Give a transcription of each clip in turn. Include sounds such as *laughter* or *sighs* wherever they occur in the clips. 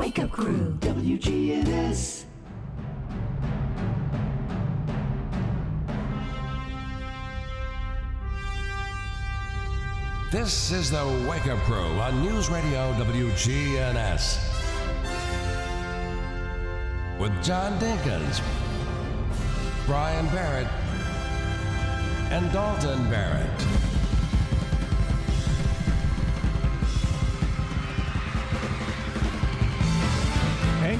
Wake Up Crew. WGNS. This is the Wake Up Crew on News Radio WGNS. With John Dinkins, Brian Barrett, and Dalton Barrett.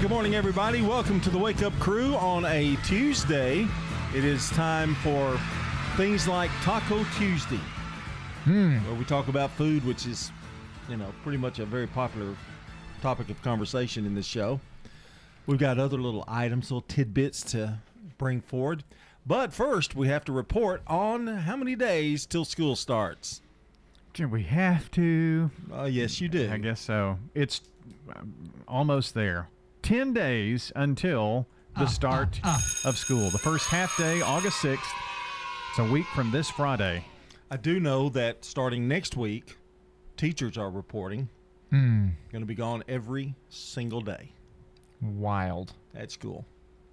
Good morning, everybody. Welcome to the Wake Up Crew on a Tuesday. It is time for things like Taco Tuesday, where we talk about food, which is, you know, pretty much a very popular topic of conversation in this show. We've got other little items, little tidbits to bring forward. But first, we have to report on how many days till school starts. Do we have to? Uh, yes, you do. I guess so. It's um, almost there. 10 days until the start of school. The first half day, August 6th. It's a week from this Friday. I do know that starting next week, teachers are reporting Hmm. going to be gone every single day Wild. at school.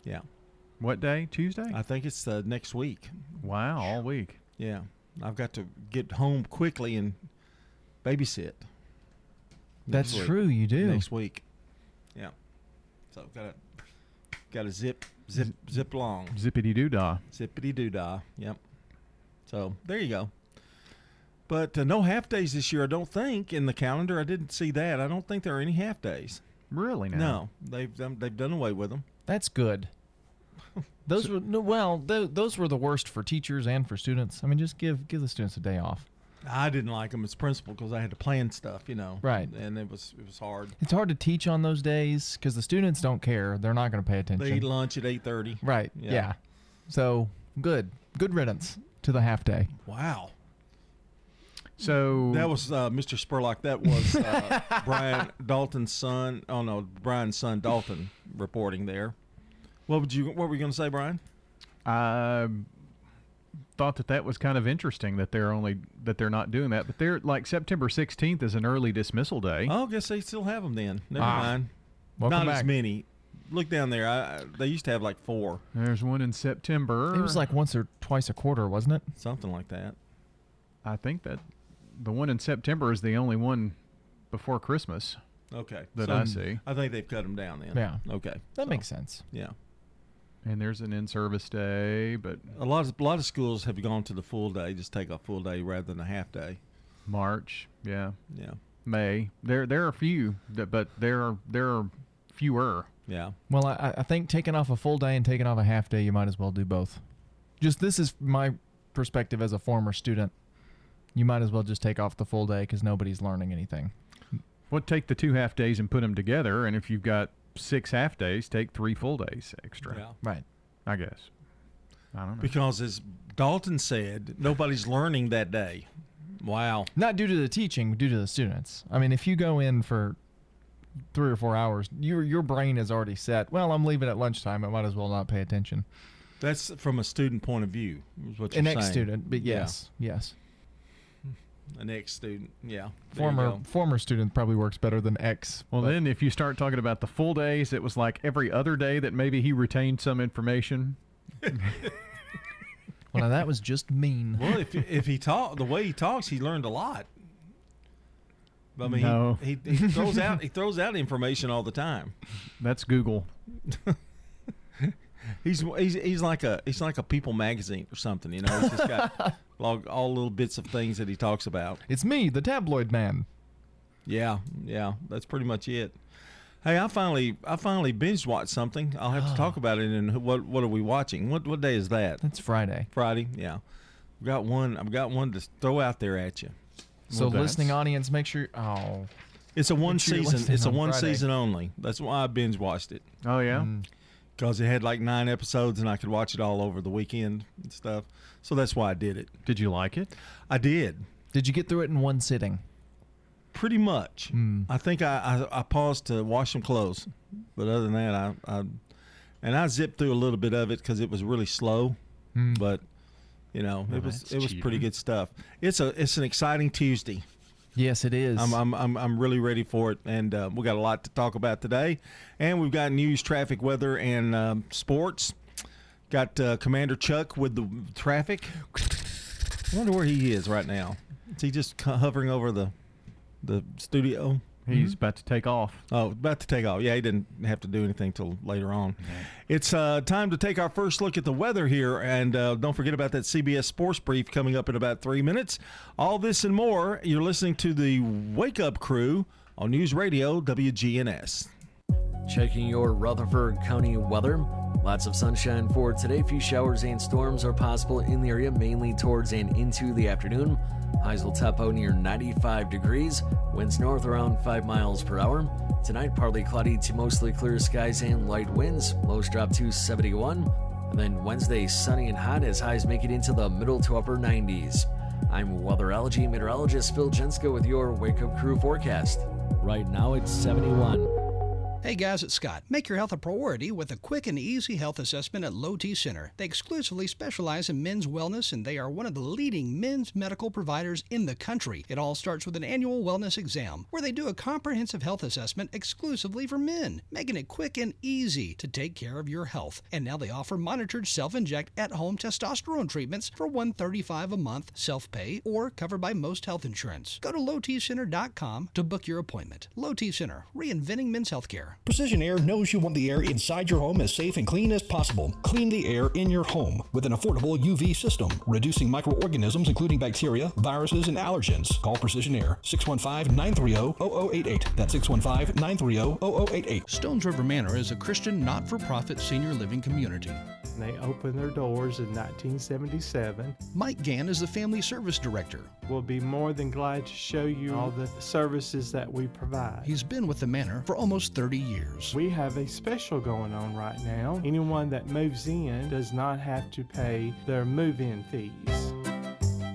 Yeah, What day? Tuesday? I think it's uh, next week. wow, all week. Yeah, I've got to get home quickly and babysit. That's week. true. You do. Next week. So got a got to zip zip zip along. Zippity doo dah. Zippity doo dah. Yep. So there you go. But uh, no half days this year, I don't think, in the calendar. I didn't see that. I don't think there are any half days. Really now? No, they've done, they've done away with them. That's good. Those *laughs* were no, well. Th- those were the worst for teachers and for students. I mean, just give give the students a day off. I didn't like them as principal because I had to plan stuff, you know. Right. And it was it was hard. It's hard to teach on those days because the students don't care. They're not going to pay attention. They eat lunch at eight thirty. right. Yeah. Yeah. So good. Good riddance to the half day. Wow. So That was uh, Mr. Spurlock. That was uh, *laughs* Brian Dalton's son. Oh no, Brian's son Dalton reporting there. What would you? What were you going to say, Brian? I thought that that was kind of interesting that they're only that they're not doing that, but they're like September 16th is an early dismissal day. Oh, I guess they still have them then. Never Ah. mind. Welcome Not as many. Look down there. I, I, they used to have like four, There's one in September. It was like once or twice a quarter, wasn't it? something like that. I think that the one in September is the only one before Christmas Okay. that so I see. I think they've cut them down then. Yeah. Okay. That So, makes sense. Yeah. And there's an in-service day, but A lot of a lot of schools have gone to the full day. Just take a full day rather than a half day. March, yeah, Yeah. May. There there are a few, that, but there are there are fewer. Yeah. Well, I, I think taking off a full day and taking off a half day, you might as well do both. Just this is my perspective as a former student. You might as well just take off the full day because nobody's learning anything. Well, take the two half days and put them together, and if you've got six half days, take three full days extra. Yeah. Right. I guess. I don't know. Because as Dalton said, nobody's learning that day. Wow. Not due to the teaching, due to the students. I mean, if you go in for three or four hours, your your brain is already set. Well, I'm leaving at lunchtime. I might as well not pay attention. That's from a student point of view. Is what you're An ex-student, but Yeah. yes, yes. An ex student. Yeah. Former former student probably works better than ex. well, but- then if you start talking about the full days, it was like every other day that maybe he retained some information. *laughs* well, now that was just mean. Well, if if he talk the way he talks, he learned a lot. I mean, No. he, he, he throws out he throws out information all the time. That's Google. *laughs* He's he's he's like a he's like a People magazine or something. You know, he's just got *laughs* all, all little bits of things that he talks about. It's me, the tabloid man. Yeah, yeah, that's pretty much it. Hey, I finally I finally binge watched something. I'll have to talk *gasps* about it. And what what are we watching? What what day is that? That's Friday. Friday. Yeah, I've got one. I've got one to throw out there at you. So Well, listening audience, make sure. Oh, It's a one season. listening It's a on one Friday. season only. That's why I binge watched it Oh yeah. Mm. Because it had like nine episodes and I could watch it all over the weekend and stuff. So that's why I did it. Did you like it? I did did you get through it in one sitting? pretty much. Mm. I think I, I I paused to wash some clothes, but other than that, I, I and I zipped through a little bit of it because it was really slow. Mm. But you know, Well, it was it was pretty good stuff. It's a it's an exciting Tuesday. Yes, it is. I'm, I'm, I'm, I'm really ready for it, and uh, we got a lot to talk about today. And we've got news, traffic, weather, and um, sports. Got uh, Commander Chuck with the traffic. I wonder where he is right now. Is he just hovering over the the studio? He's about to take off. Oh, about to take off. Yeah, he didn't have to do anything till later on. It's uh, time to take our first look at the weather here, and uh, don't forget about that CBS Sports Brief coming up in about three minutes. All this and more. You're listening to the Wake Up Crew on News Radio WGNS. Checking your Rutherford County weather. Lots of sunshine for today. Few showers and storms are possible in the area, mainly towards and into the afternoon. Highs will top out near 95 degrees. Winds north around 5 miles per hour. Tonight, partly cloudy to mostly clear skies and light winds. Lows drop to 71. And then Wednesday, sunny and hot as highs make it into the middle to upper 90s. I'm weatherology meteorologist Phil Jenska with your Wake Up Crew forecast. Right now, it's 71. Hey guys, it's Scott. Make your health a priority with a quick and easy health assessment at Low T Center. They exclusively specialize in men's wellness and they are one of the leading men's medical providers in the country. It all starts with an annual wellness exam where they do a comprehensive health assessment exclusively for men, making it quick and easy to take care of your health. And now they offer monitored self-inject at-home testosterone treatments for 135 a month, self-pay or covered by most health insurance. Go to lowtcenter.com to book your appointment. Low T Center, reinventing men's healthcare. Precision Air knows you want the air inside your home as safe and clean as possible. Clean the air in your home with an affordable UV system, reducing microorganisms including bacteria, viruses, and allergens. Call Precision Air 615-930-0088. That's 615-930-0088. Stones River Manor is a Christian not for profit senior living community. They opened their doors in 1977. Mike Gann is the Family Service Director. We'll be more than glad to show you all the services that we provide. He's been with the manor for almost 30 years. We have a special going on right now. Anyone that moves in does not have to pay their move in fees.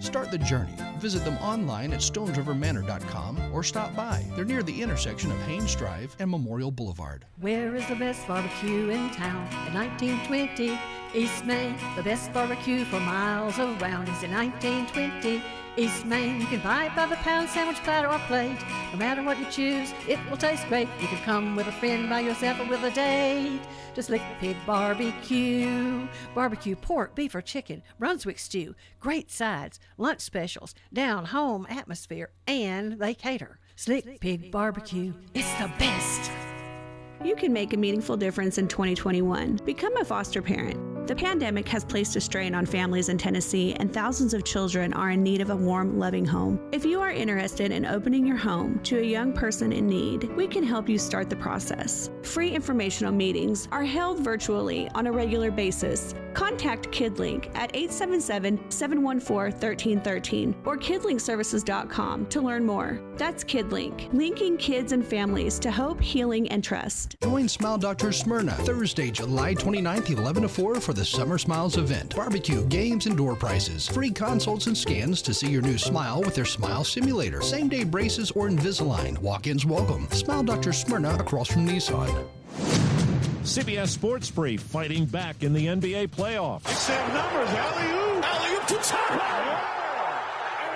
Start the journey. Visit them online at stonesrivermanor.com or stop by. They're near the intersection of Haynes Drive and Memorial Boulevard. Where is the best barbecue in town? In 1920, East Main. The best barbecue for miles around is in 1920. East Main, you can buy it by the pound, sandwich, platter, or plate. No matter what you choose, it will taste great. You can come with a friend, by yourself, or with a date. Just Slick Pig Barbecue. Barbecue pork, beef, or chicken, Brunswick stew, great sides, lunch specials, down home atmosphere, and they cater. Slick Pig Barbecue, it's the best. You can make a meaningful difference in 2021. Become a foster parent. The pandemic has placed a strain on families in Tennessee, and thousands of children are in need of a warm, loving home. If you are interested in opening your home to a young person in need, we can help you start the process. Free informational meetings are held virtually on a regular basis. Contact KidLink at 877 714 1313 or kidlinkservices.com to learn more. That's KidLink, linking kids and families to hope, healing, and trust. Join Smile Doctor Smyrna Thursday, July 29th, 11 to 4 for the Summer Smiles event. Barbecue, games, and door prizes. Free consults and scans to see your new smile with their Smile Simulator. Same day braces or Invisalign. Walk ins welcome. Smile Doctor Smyrna across from Nissan. CBS Sports Brief fighting back in the NBA playoffs. Same numbers. Alley-oop. Alley-oop to And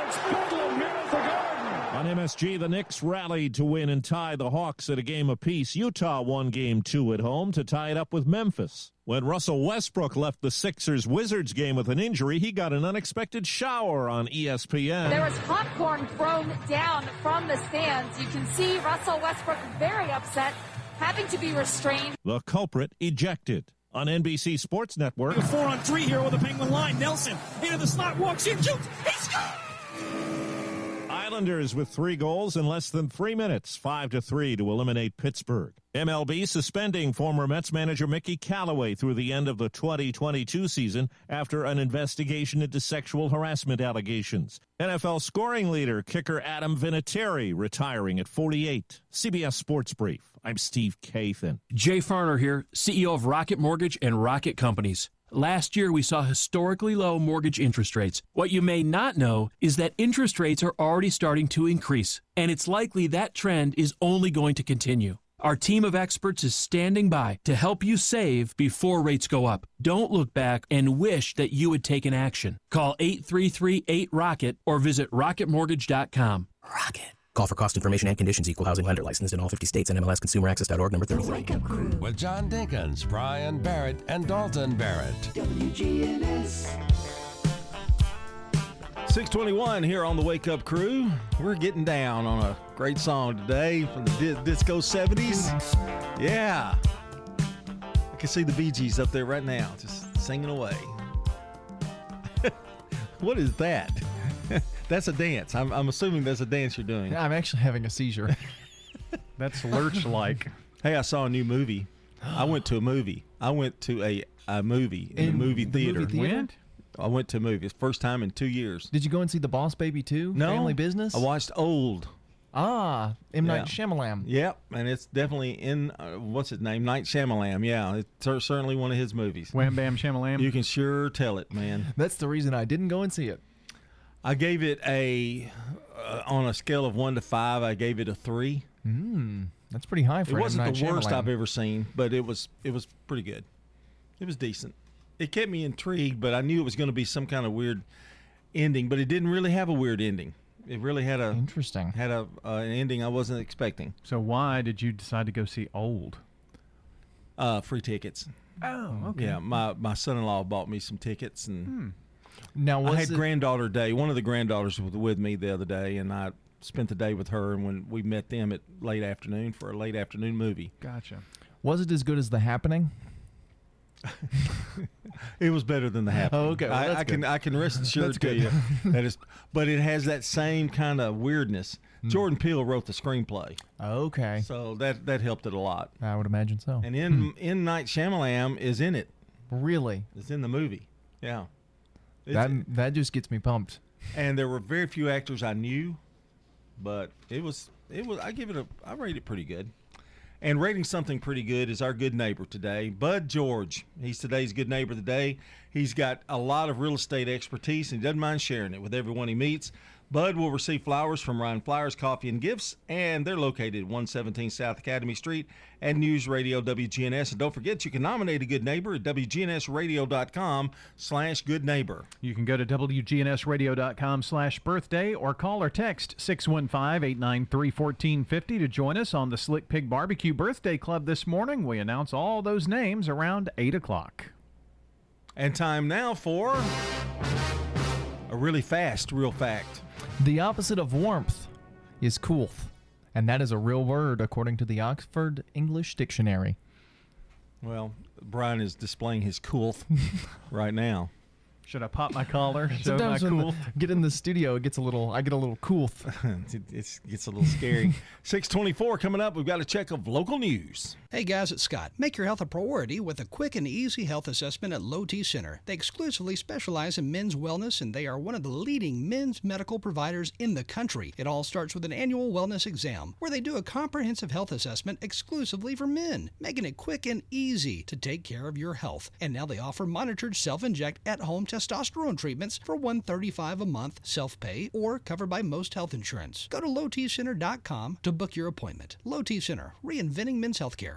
it's Bedlam here at the Garden. On MSG, the Knicks rallied to win and tie the Hawks at a game apiece. Utah won game two at home to tie it up with Memphis. When Russell Westbrook left the Sixers Wizards game with an injury, he got an unexpected shower on ESPN. There was popcorn thrown down from the stands. You can see Russell Westbrook very upset, having to be restrained. The culprit ejected. On NBC Sports Network, A four on three here with the Penguin line. Nelson into the slot, walks in, shoots. He scores! Islanders with three goals in less than three minutes, five to three to eliminate Pittsburgh. MLB suspending former Mets manager Mickey Callaway through the end of the 2022 season after an investigation into sexual harassment allegations. NFL scoring leader kicker Adam Vinatieri retiring at 48. CBS Sports Brief. I'm Steve Kathan. Jay Farner here, CEO of Rocket Mortgage and Rocket Companies. Last year, we saw historically low mortgage interest rates. What you may not know is that interest rates are already starting to increase, and it's likely that trend is only going to continue. Our team of experts is standing by to help you save before rates go up. Don't look back and wish that you had taken action. Call 833 8 Rocket or visit rocketmortgage.com. Rocket. Call for cost information and conditions. Equal housing lender licensed in all 50 states and MLSConsumerAccess.org number 33. With John Dinkins, Brian Barrett, and Dalton Barrett. WGNS. 621 here on the Wake Up Crew. We're getting down on a great song today from the di- Disco 70s. Yeah. I can see the Bee Gees up there right now, just singing away. *laughs* what is that? *laughs* that's a dance. I'm, I'm assuming that's a dance you're doing. I'm actually having a seizure. *laughs* That's lurch like. Hey, I saw a new movie. I went to a movie. I went to a, a movie in, In a movie the movie theater. theater? Went? I went to a movie. It's first time in two years. Did you go and see The Boss Baby too? No. Family Business? I watched Old. Ah, M. Night Yeah. Shyamalan. Yep, and it's definitely in uh, what's his name, Night Shyamalan. Yeah, it's certainly one of his movies. Wham Bam Shamalam. You can sure tell it, man. *laughs* That's the reason I didn't go and see it. I gave it a uh, on a scale of one to five. I gave it a three. Hmm, that's pretty high for It wasn't Night the worst I've ever seen, but it was it was pretty good. It was decent. It kept me intrigued, but I knew it was going to be some kind of weird ending. But it didn't really have a weird ending. It really had a interesting had a uh, an ending I wasn't expecting. So why did you decide to go see Old? Uh, free tickets. Oh, okay. Yeah, my my son-in-law bought me some tickets, and Now, I had it- granddaughter day. One of the granddaughters was with me the other day, and I spent the day with her. And when we met them at late afternoon for a late afternoon movie, Gotcha. Was it as good as The Happening? *laughs* it was better than the happening. Oh, okay. Well, I, I can. I can rest assured That's to you *laughs* that is, but it has that same kind of weirdness. Hmm. Jordan Peele wrote the screenplay, Okay. so that that helped it a lot. I would imagine so. And in in Night Shyamalan is in it. Really? It's in the movie. Yeah. That that just gets me pumped. and there were very few actors I knew, but it was it was I give it a I rate it pretty good. And rating something pretty good is our good neighbor today, Bud George. He's today's good neighbor of the day. He's got a lot of real estate expertise and he doesn't mind sharing it with everyone he meets. Bud will receive flowers from Ryan Flowers Coffee and Gifts, and they're located at 117 South Academy Street and News Radio WGNS. And don't forget, you can nominate a good neighbor at WGNSradio.com slash good neighbor. You can go to WGNSradio.com slash birthday or call or text 615-893-1450 to join us on the Slick Pig Barbecue Birthday Club this morning. We announce all those names around 8 o'clock. And time now for a really fast real fact. The opposite of warmth is coolth, and that is a real word according to the Oxford English Dictionary. Well, Brian is displaying his coolth *laughs* right now. Should I pop my collar? *laughs* Show my Sometimes when cool. I get in the studio, it gets a little. I get a little coolth. *laughs* it it's, gets a little scary. 624 coming up. We've got a check of local news. Hey guys, it's Scott. Make your health a priority with a quick and easy health assessment at Low T Center. They exclusively specialize in men's wellness and they are one of the leading men's medical providers in the country. It all starts with an annual wellness exam where they do a comprehensive health assessment exclusively for men, making it quick and easy to take care of your health. And now they offer monitored self-inject at-home testosterone treatments for 135 a month, self-pay or covered by most health insurance. Go to lowtcenter.com to book your appointment. Low T Center, reinventing men's healthcare.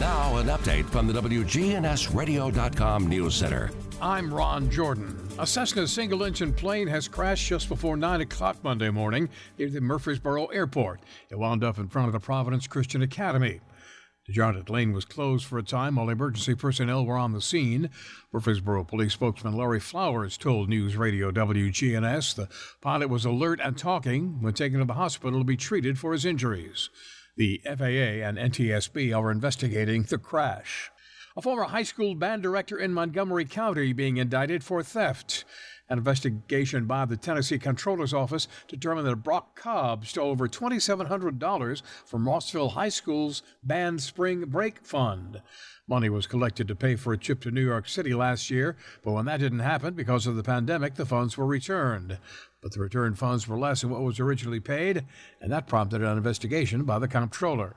Now, an update from the WGNSradio.com News Center. I'm Ron Jordan. A Cessna single engine plane has crashed just before 9 o'clock Monday morning near the Murfreesboro Airport. It wound up in front of the Providence Christian Academy. The DeJarnett Lane was closed for a time while emergency personnel were on the scene. Murfreesboro Police spokesman Larry Flowers told News Radio WGNS the pilot was alert and talking when taken to the hospital to be treated for his injuries. The FAA and NTSB are investigating the crash. A former high school band director in Montgomery County being indicted for theft. An investigation by the Tennessee Comptroller's Office determined that Brock Cobb stole over $2,700 from Rossview High School's band spring break fund. Money was collected to pay for a trip to New York City last year, but when that didn't happen because of the pandemic, the funds were returned. But the returned funds were less than what was originally paid, and that prompted an investigation by the comptroller.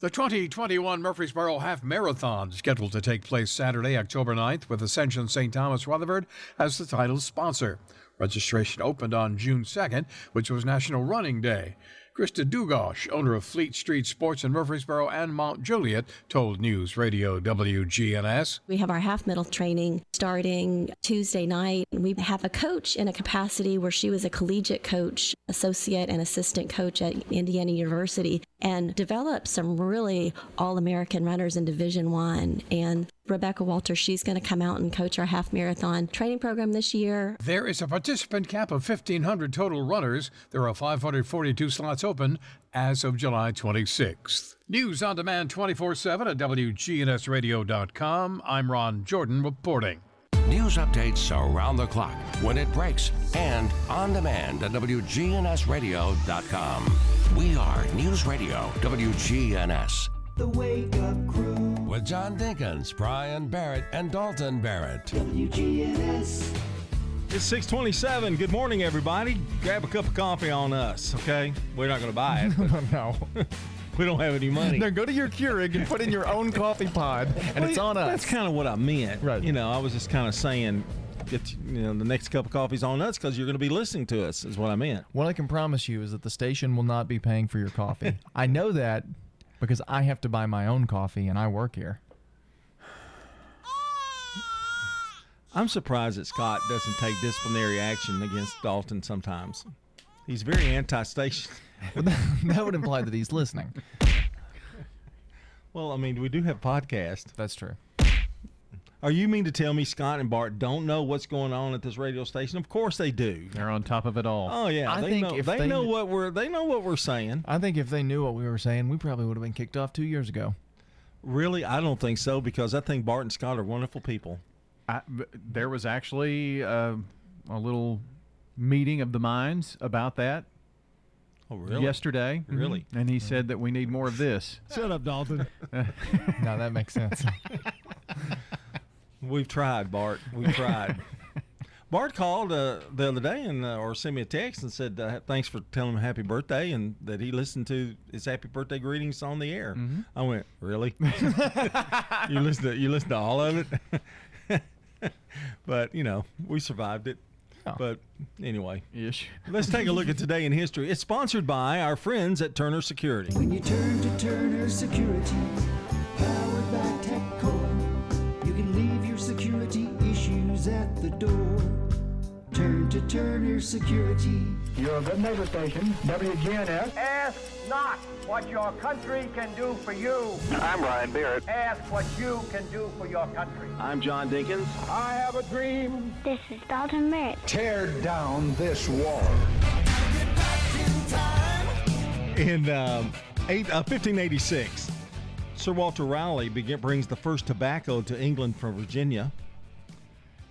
The 2021 Murfreesboro Half Marathon scheduled to take place Saturday, October 9th, with Ascension St. Thomas Rutherford as the title sponsor. Registration opened on June 2nd, which was National Running Day. Krista Dugosh, owner of Fleet Street Sports in Murfreesboro and Mount Juliet, told News Radio WGNS. We have our half medal training starting Tuesday night. We have a coach in a capacity where she was a collegiate coach, associate and assistant coach at Indiana University, and developed some really all-American runners in Division One. And Rebecca Walter, she's going to come out and coach our half marathon training program this year. There is a participant cap of 1,500 total runners. There are 542 slots open as of July 26th. News on demand 24 7 at WGNSradio.com. I'm Ron Jordan reporting. News updates around the clock, when it breaks, and on demand at WGNSradio.com. We are News Radio WGNS. The Wake Up Crew. With John Dinkins, Brian Barrett, and Dalton Barrett. WGNS. It's 627. Good morning, everybody. Grab a cup of coffee on us, okay? We're not going to buy it. but *laughs* no. *laughs* we don't have any money. No, go to your Keurig and put in your own coffee pod, and Well, it's on us. That's kind of what I meant. Right. You know, I was just kind of saying, get you know, the next cup of coffee's on us because you're going to be listening to us. Is what I meant. What I can promise you is that the station will not be paying for your coffee. *laughs* I know that because I have to buy my own coffee and I work here. I'm surprised that Scott doesn't take disciplinary action against Dalton sometimes. He's very anti-station. *laughs* Well, that, that would imply that he's listening. Well, I mean, we do have podcasts. That's true. Are you mean to tell me Scott and Bart don't know what's going on at this radio station? Of course they do. They're on top of it all. Oh yeah, I they think know. if they, they know what we're. They know what we're saying. I think if they knew what we were saying, we probably would have been kicked off two years ago. Really, I don't think so because I think Bart and Scott are wonderful people. I, b- there was actually uh, a little meeting of the minds about that. Oh, really? Yesterday. Really? Mhm. And he said that we need more of this. Shut up, Dalton. *laughs* no, that makes sense. *laughs* We've tried, Bart. We've tried. *laughs* Bart called uh, the other day and uh, or sent me a text and said uh, thanks for telling him happy birthday and that he listened to his happy birthday greetings on the air. I went, really? *laughs* *laughs* you listen to you listen to all of it? but you know, we survived it. But anyway, Ish. let's take a look at today in history. It's sponsored by our friends at Turner Security. When you turn to Turner Security, issues at the door. Turn to Turner Security. You're a good neighbor station, WGNS. Ask not what your country can do for you. I'm Brian Barrett. Ask what you can do for your country. I'm John Dinkins. I have a dream. This is Dalton Barrett. Tear down this wall. In um, eight, uh, 1586, Sir Walter Raleigh begin, brings the first tobacco to England from Virginia.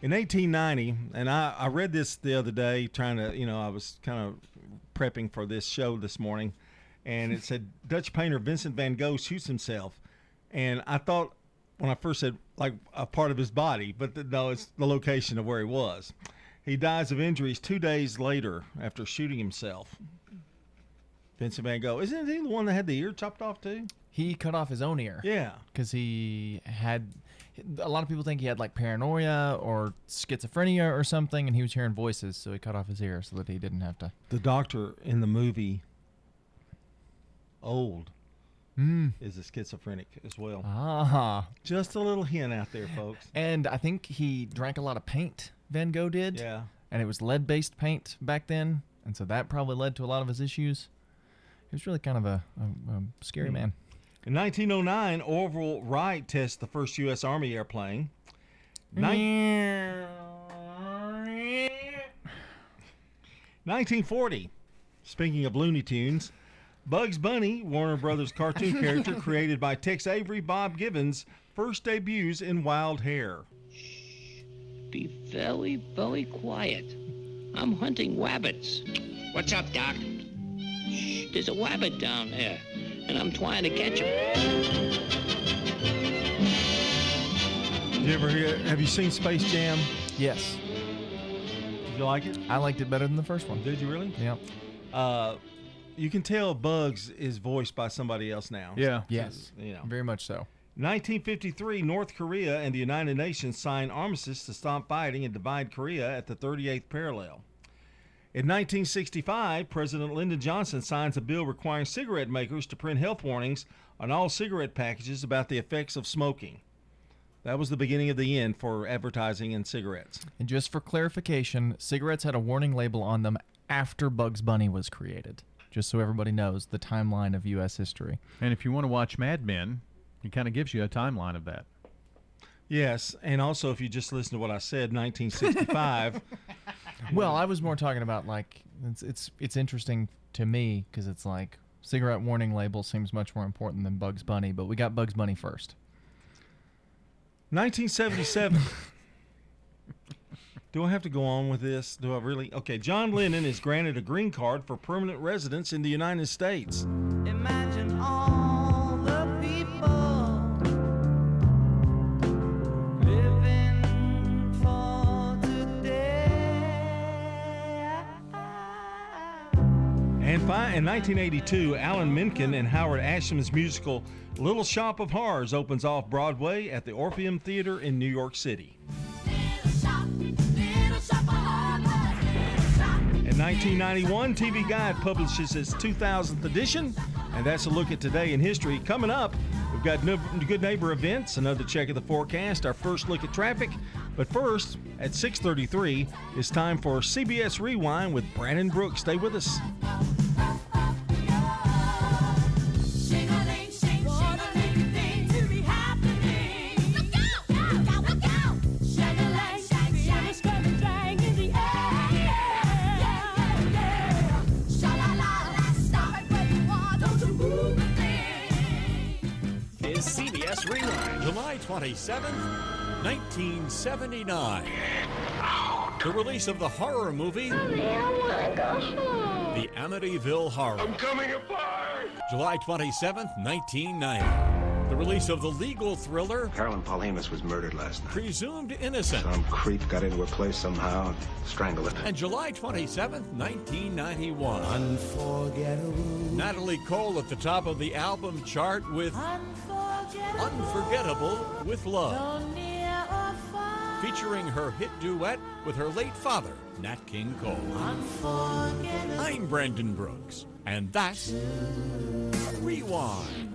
In 1890, and I, I read this the other day, trying to, you know, I was kind of prepping for this show this morning, and it said *laughs* Dutch painter Vincent van Gogh shoots himself. And I thought when I first said like a part of his body, but th- no, it's the location of where he was. He dies of injuries two days later after shooting himself. Vincent van Gogh. Isn't he the one that had the ear chopped off too? He cut off his own ear. Yeah. Because he had. A lot of people think he had like paranoia or schizophrenia or something, and he was hearing voices, so he cut off his ear so that he didn't have to. The doctor in the movie Old Mm. is a schizophrenic as well. Ah. Just a little hint out there, folks. And I think he drank a lot of paint, Van Gogh did. Yeah. And it was lead based paint back then. And so that probably led to a lot of his issues. He was really kind of a, a, a scary Hmm. man. In 1909, Orville Wright tests the first U.S. Army airplane. Nin- 1940. Speaking of Looney Tunes, Bugs Bunny, Warner Brothers cartoon *laughs* character created by Tex Avery, Bob Givens, first debuts in Wild Hare. be very, very quiet. I'm hunting wabbits. What's up, Doc? Shh, there's a wabbit down there, and I'm trying to catch him. You ever hear? Have you seen Space Jam? Yes. Did you like it? I liked it better than the first one. Did you really? Yep. Uh, you can tell Bugs is voiced by somebody else now. Yeah. Yes. You know. Very much so. 1953, North Korea and the United Nations signed armistice to stop fighting and divide Korea at the 38th parallel. In 1965, President Lyndon Johnson signs a bill requiring cigarette makers to print health warnings on all cigarette packages about the effects of smoking. That was the beginning of the end for advertising in cigarettes. And just for clarification, cigarettes had a warning label on them after Bugs Bunny was created. Just so everybody knows the timeline of U.S. history. And if you want to watch Mad Men, it kind of gives you a timeline of that. Yes, and also if you just listen to what I said, 1965. *laughs* *laughs* Well, I was more talking about like it's it's it's interesting to me because it's like cigarette warning label seems much more important than Bugs Bunny, but we got Bugs Bunny first. 1977. Do I have to go on with this? Do I really? Okay, John Lennon is granted a green card for permanent residence in the United States. Imagine in 1982, Alan Menken and Howard Ashman's musical Little Shop of Horrors opens off Broadway at the Orpheum Theater in New York City. In 1991, TV Guide publishes its 2000th edition, and that's a look at today in history. Coming up, we've got good neighbor events, another check of the forecast, our first look at traffic. But first, at 6:33, it's time for CBS Rewind with Brandon Brooks. Stay with us. July 27th, 1979. The release of the horror movie, The Amityville Horror. I'm coming apart! July 27th, 1990. The release of the legal thriller, Carolyn Polhemus was murdered last night. Presumed Innocent. Some creep got into her place somehow and strangled her. And July 27th, 1991. Unforgettable. Natalie Cole at the top of the album chart with Unforgettable with Love. Featuring her hit duet with her late father, Nat King Cole. I'm Brandon Brooks, and that's Rewind.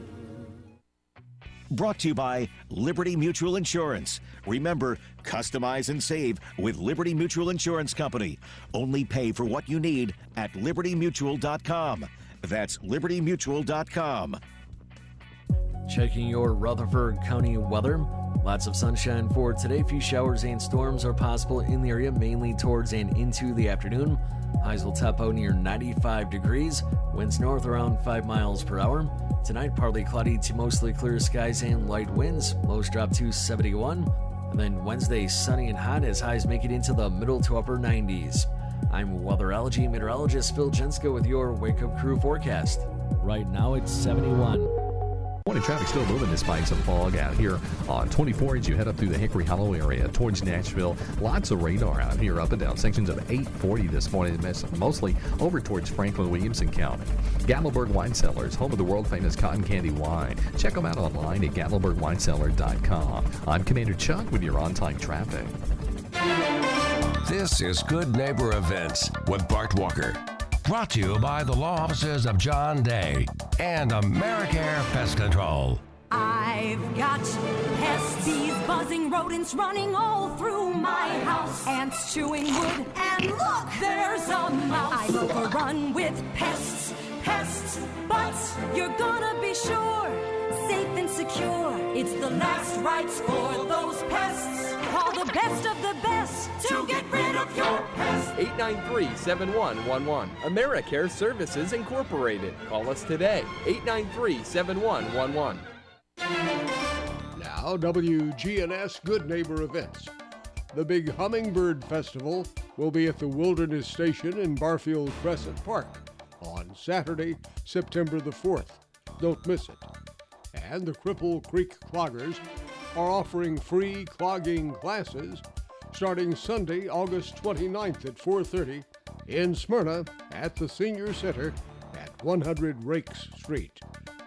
Brought to you by Liberty Mutual Insurance. Remember, customize and save with Liberty Mutual Insurance Company. Only pay for what you need at libertymutual.com. That's libertymutual.com. Checking your Rutherford County weather. Lots of sunshine for today. Few showers and storms are possible in the area, mainly towards and into the afternoon. Highs will top out near 95 degrees. Winds north around 5 miles per hour. Tonight, partly cloudy to mostly clear skies and light winds. Lows drop to 71. And then Wednesday, sunny and hot as highs make it into the middle to upper 90s. I'm weather weatherology meteorologist Phil Jenska with your Wake Up Crew forecast. Right now, it's 71. Morning traffic still moving despite some fog out here on 24 as you head up through the Hickory Hollow area towards Nashville. Lots of radar out here up and down sections of 840 this morning, mostly over towards Franklin Williamson County. Gatlinburg Wine Cellars, home of the world famous cotton candy wine. Check them out online at gatlinburgwinecellar.com. I'm Commander Chuck with your on time traffic. This is Good Neighbor Events with Bart Walker. Brought to you by the law offices of John Day and Americare Pest Control. I've got pests, buzzing rodents running all through my house. Ants chewing wood, and look, there's a mouse. I'm overrun with pests, pests, but you're gonna be sure, safe and secure. It's the last rites for those pests. Call the best of the best to get rid of your pests. 893-7111. AmeriCare Services Incorporated. Call us today. 893-7111. Now, WGNS Good Neighbor Events. The big Hummingbird Festival will be at the Wilderness Station in Barfield Crescent Park on Saturday, September the 4th. Don't miss it. And the Cripple Creek Cloggers are offering free clogging classes starting Sunday, August 29th at 4:30 in Smyrna at the Senior Center at 100 Rakes Street.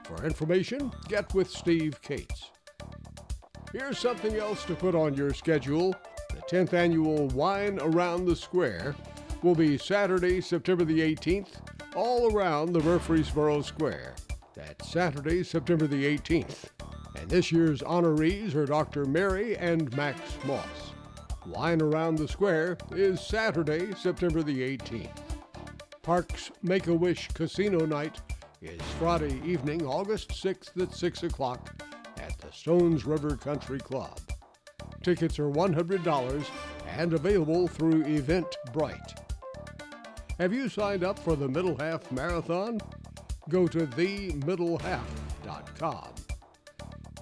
For information, get with Steve Cates. Here's something else to put on your schedule. The 10th annual Wine Around the Square will be Saturday, September the 18th, all around the Murfreesboro Square. That's Saturday, September the 18th. And this year's honorees are Dr. Mary and Max Moss. Wine Around the Square is Saturday, September the 18th. Parks Make a Wish Casino Night is Friday evening, August 6th at 6 o'clock at the Stones River Country Club. Tickets are $100 and available through Eventbrite. Have you signed up for the Middle Half Marathon? Go to themiddlehalf.com.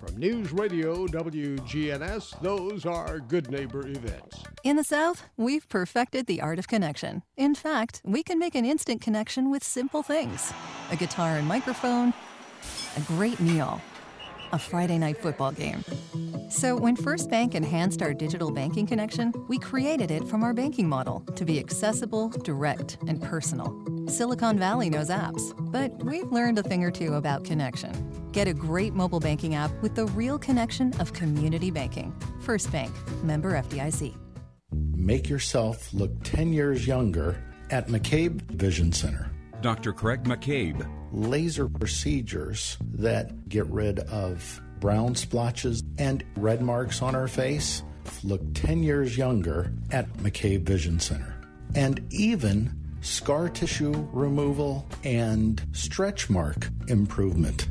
From News Radio WGNS, those are Good Neighbor events. In the South, we've perfected the art of connection. In fact, we can make an instant connection with simple things a guitar and microphone, a great meal, a Friday night football game. So, when First Bank enhanced our digital banking connection, we created it from our banking model to be accessible, direct, and personal. Silicon Valley knows apps, but we've learned a thing or two about connection. Get a great mobile banking app with the real connection of community banking. First Bank, member FDIC. Make yourself look 10 years younger at McCabe Vision Center. Dr. Craig McCabe. Laser procedures that get rid of brown splotches and red marks on our face look 10 years younger at McCabe Vision Center. And even scar tissue removal and stretch mark improvement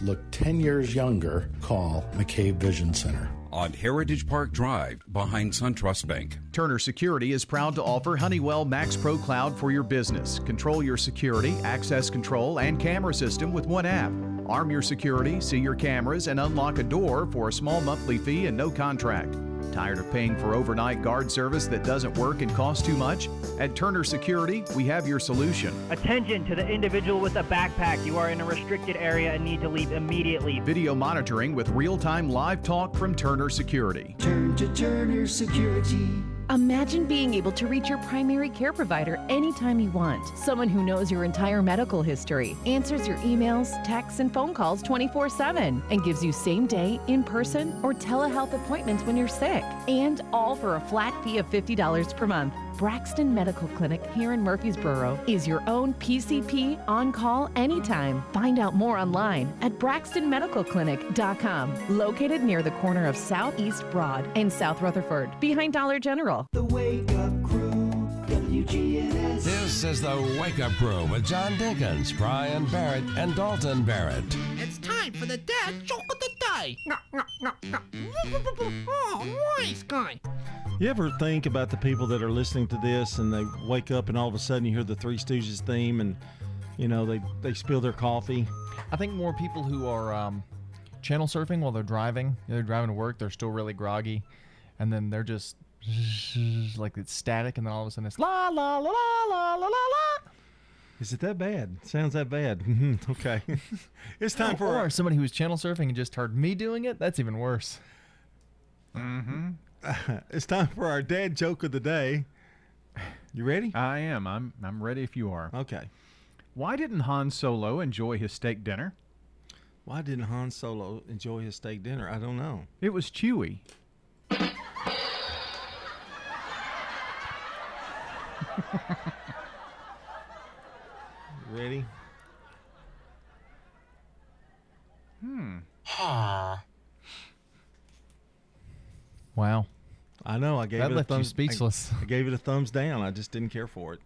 look 10 years younger. Call McCabe Vision Center on Heritage Park Drive behind SunTrust Bank. Turner Security is proud to offer Honeywell Max Pro Cloud for your business. Control your security, access control, and camera system with one app. Arm your security, see your cameras, and unlock a door for a small monthly fee and no contract. Tired of paying for overnight guard service that doesn't work and costs too much? At Turner Security, we have your solution. Attention to the individual with a backpack. You are in a restricted area and need to leave immediately. Video monitoring with real time live talk from Turner Security. Turn to Turner Security. Imagine being able to reach your primary care provider anytime you want. Someone who knows your entire medical history, answers your emails, texts, and phone calls 24 7, and gives you same day, in person, or telehealth appointments when you're sick. And all for a flat fee of $50 per month. Braxton Medical Clinic here in Murfreesboro is your own PCP on call anytime. Find out more online at braxtonmedicalclinic.com, located near the corner of Southeast Broad and South Rutherford, behind Dollar General. The Wake Up Crew, WGNS. This is the Wake Up Crew with John Dinkins, Brian Barrett, and Dalton Barrett. It's time for the dad joke of the day. No, no, no, no. Oh, nice guy. You ever think about the people that are listening to this and they wake up and all of a sudden you hear the Three Stooges theme and you know they they spill their coffee? I think more people who are um, channel surfing while they're driving, they're driving to work, they're still really groggy, and then they're just *laughs* like it's static, and then all of a sudden it's la la la la la la la. Is it that bad? Sounds that bad? *laughs* okay. *laughs* it's time for or somebody who's channel surfing and just heard me doing it. That's even worse. Mm-hmm. *laughs* it's time for our dad joke of the day. You ready? I am. I'm I'm ready if you are. Okay. Why didn't Han Solo enjoy his steak dinner? Why didn't Han Solo enjoy his steak dinner? I don't know. It was chewy. *laughs* Ready? Hmm. Wow. I know. I gave That it left a you thumbs, speechless. I, I gave it a thumbs down. I just didn't care for it.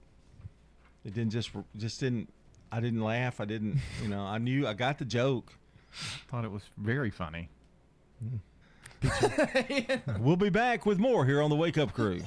It didn't just just didn't. I didn't laugh. I didn't. You know. I knew. I got the joke. Thought it was very funny. Hmm. *laughs* We'll be back with more here on the Wake Up Crew.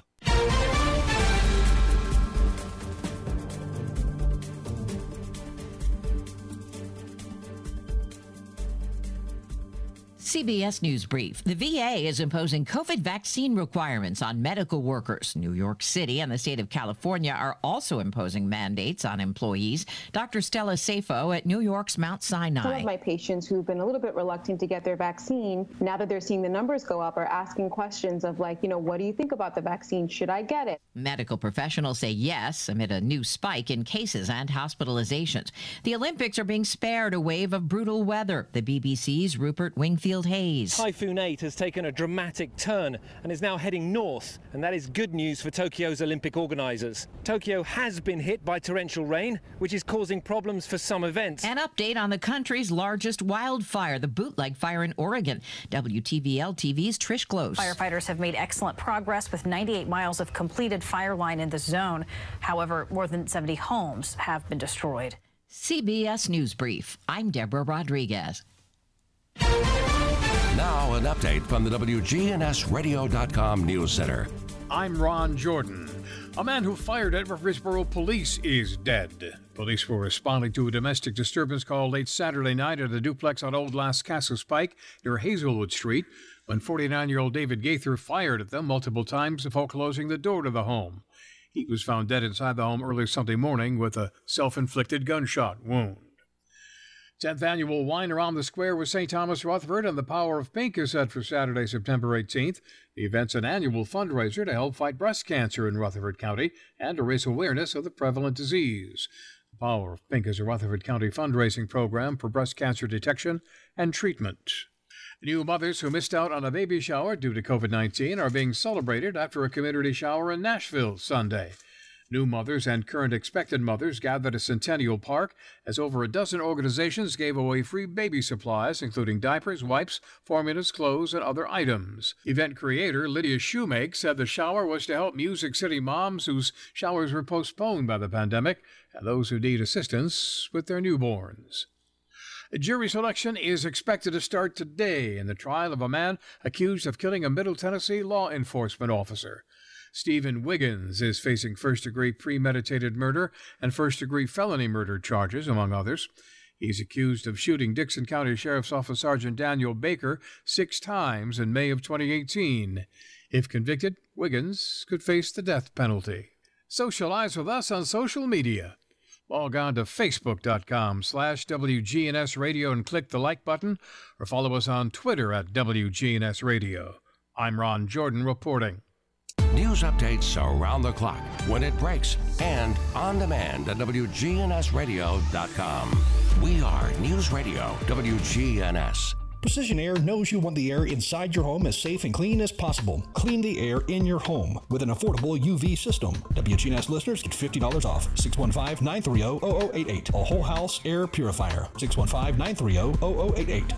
CBS News Brief. The VA is imposing COVID vaccine requirements on medical workers. New York City and the state of California are also imposing mandates on employees. Dr. Stella Safo at New York's Mount Sinai. Some of my patients who've been a little bit reluctant to get their vaccine, now that they're seeing the numbers go up, are asking questions of like, you know, what do you think about the vaccine? Should I get it? Medical professionals say yes amid a new spike in cases and hospitalizations. The Olympics are being spared a wave of brutal weather. The BBC's Rupert Wingfield Hayes. Typhoon 8 has taken a dramatic turn and is now heading north, and that is good news for Tokyo's Olympic organisers. Tokyo has been hit by torrential rain, which is causing problems for some events. An update on the country's largest wildfire, the Bootleg Fire in Oregon. WTVL TV's Trish Close. Firefighters have made excellent progress with 98 miles of completed fire line in the zone. However, more than 70 homes have been destroyed. CBS News Brief. I'm Deborah Rodriguez. Now, an update from the WGNSradio.com News Center. I'm Ron Jordan. A man who fired at Murfreesboro police is dead. Police were responding to a domestic disturbance call late Saturday night at a duplex on Old Lascassas Pike near Hazelwood Street when 49 year old David Gaither fired at them multiple times before closing the door to the home. He was found dead inside the home early Sunday morning with a self inflicted gunshot wound. 10th annual Wine Around the Square with St. Thomas Rutherford and the Power of Pink is set for Saturday, September 18th. The event's an annual fundraiser to help fight breast cancer in Rutherford County and to raise awareness of the prevalent disease. The Power of Pink is a Rutherford County fundraising program for breast cancer detection and treatment. New mothers who missed out on a baby shower due to COVID 19 are being celebrated after a community shower in Nashville Sunday. New mothers and current expectant mothers gathered at Centennial Park as over a dozen organizations gave away free baby supplies, including diapers, wipes, formulas, clothes, and other items. Event creator Lydia Shoemake said the shower was to help Music City moms whose showers were postponed by the pandemic and those who need assistance with their newborns. Jury selection is expected to start today in the trial of a man accused of killing a Middle Tennessee law enforcement officer. Steven Wiggins is facing first degree premeditated murder and first degree felony murder charges, among others. He's accused of shooting Dickson County Sheriff's Office Sergeant Daniel Baker six times in May of 2018. If convicted, Wiggins could face the death penalty. Socialize with us on social media. Log on to facebook.com slash WGNS Radio and click the like button, or follow us on Twitter at WGNS Radio. I'm Ron Jordan reporting. News updates around the clock, when it breaks, and on demand at WGNSradio.com. We are News Radio WGNS. Precision Air knows you want the air inside your home as safe and clean as possible. Clean the air in your home with an affordable UV system. WGNS listeners get $50 off. 615 930 0088. A whole house air purifier. 615 930 0088.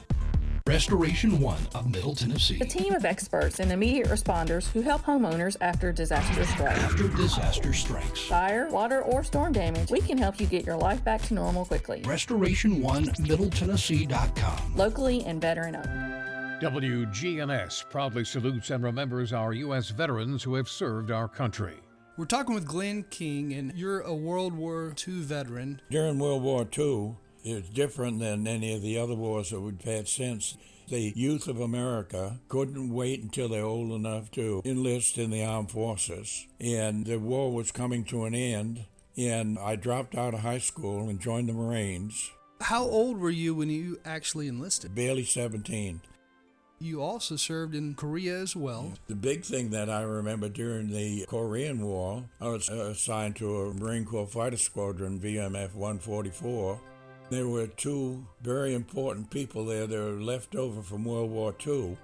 Restoration One of Middle Tennessee. A team of experts and immediate responders who help homeowners after disaster strikes. After disaster strikes. Fire, water, or storm damage, we can help you get your life back to normal quickly. Restoration One MiddleTennessee.com. Locally and veteran owned. WGNS proudly salutes and remembers our U.S. veterans who have served our country. We're talking with Glenn King, and you're a World War II veteran. During World War II, it's different than any of the other wars that we've had since. The youth of America couldn't wait until they're old enough to enlist in the armed forces. And the war was coming to an end. And I dropped out of high school and joined the Marines. How old were you when you actually enlisted? Barely 17. You also served in Korea as well. The big thing that I remember during the Korean War, I was assigned to a Marine Corps Fighter Squadron, VMF 144. There were two very important people there that were left over from World War II.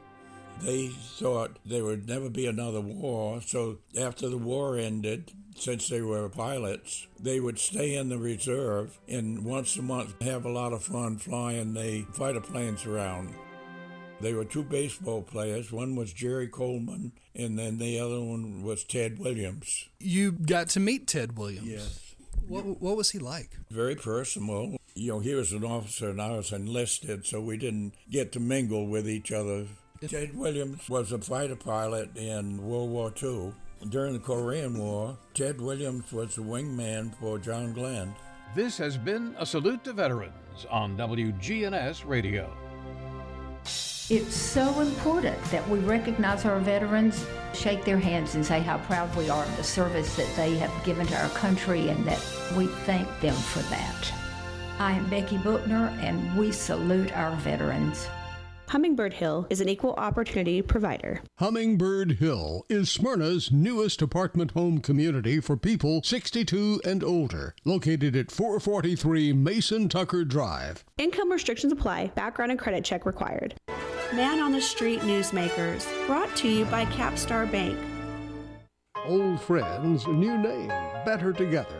They thought there would never be another war, so after the war ended, since they were pilots, they would stay in the reserve and once a month have a lot of fun flying the fighter planes around. They were two baseball players. One was Jerry Coleman, and then the other one was Ted Williams. You got to meet Ted Williams. Yes. What, what was he like? Very personable. You know, he was an officer and I was enlisted, so we didn't get to mingle with each other. Ted Williams was a fighter pilot in World War II. During the Korean War, Ted Williams was the wingman for John Glenn. This has been a salute to veterans on WGNS Radio. It's so important that we recognize our veterans, shake their hands, and say how proud we are of the service that they have given to our country and that we thank them for that. I am Becky Bookner, and we salute our veterans. Hummingbird Hill is an equal opportunity provider. Hummingbird Hill is Smyrna's newest apartment home community for people 62 and older, located at 443 Mason Tucker Drive. Income restrictions apply, background and credit check required. Man on the Street Newsmakers, brought to you by Capstar Bank. Old friends, new name, better together,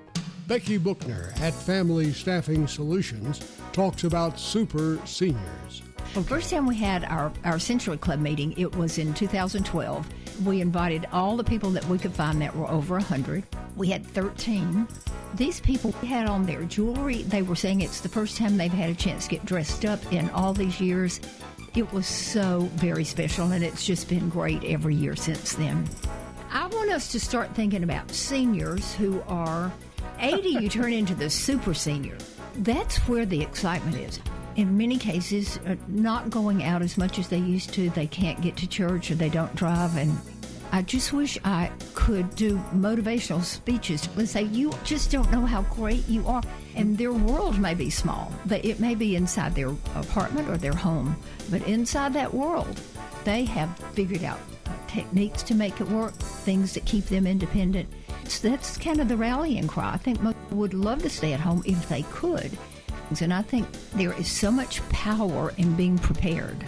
Becky Bookner at Family Staffing Solutions talks about super seniors. Well, first time we had our, our Century Club meeting, it was in 2012. We invited all the people that we could find that were over 100. We had 13. These people had on their jewelry. They were saying it's the first time they've had a chance to get dressed up in all these years. It was so very special, and it's just been great every year since then. I want us to start thinking about seniors who are 80, you turn into the super senior. That's where the excitement is in many cases, uh, not going out as much as they used to. They can't get to church or they don't drive. And I just wish I could do motivational speeches and say, You just don't know how great you are. And their world may be small, but it may be inside their apartment or their home. But inside that world, they have figured out techniques to make it work, things that keep them independent. So that's kind of the rallying cry. I think most would love to stay at home if they could. And I think there is so much power in being prepared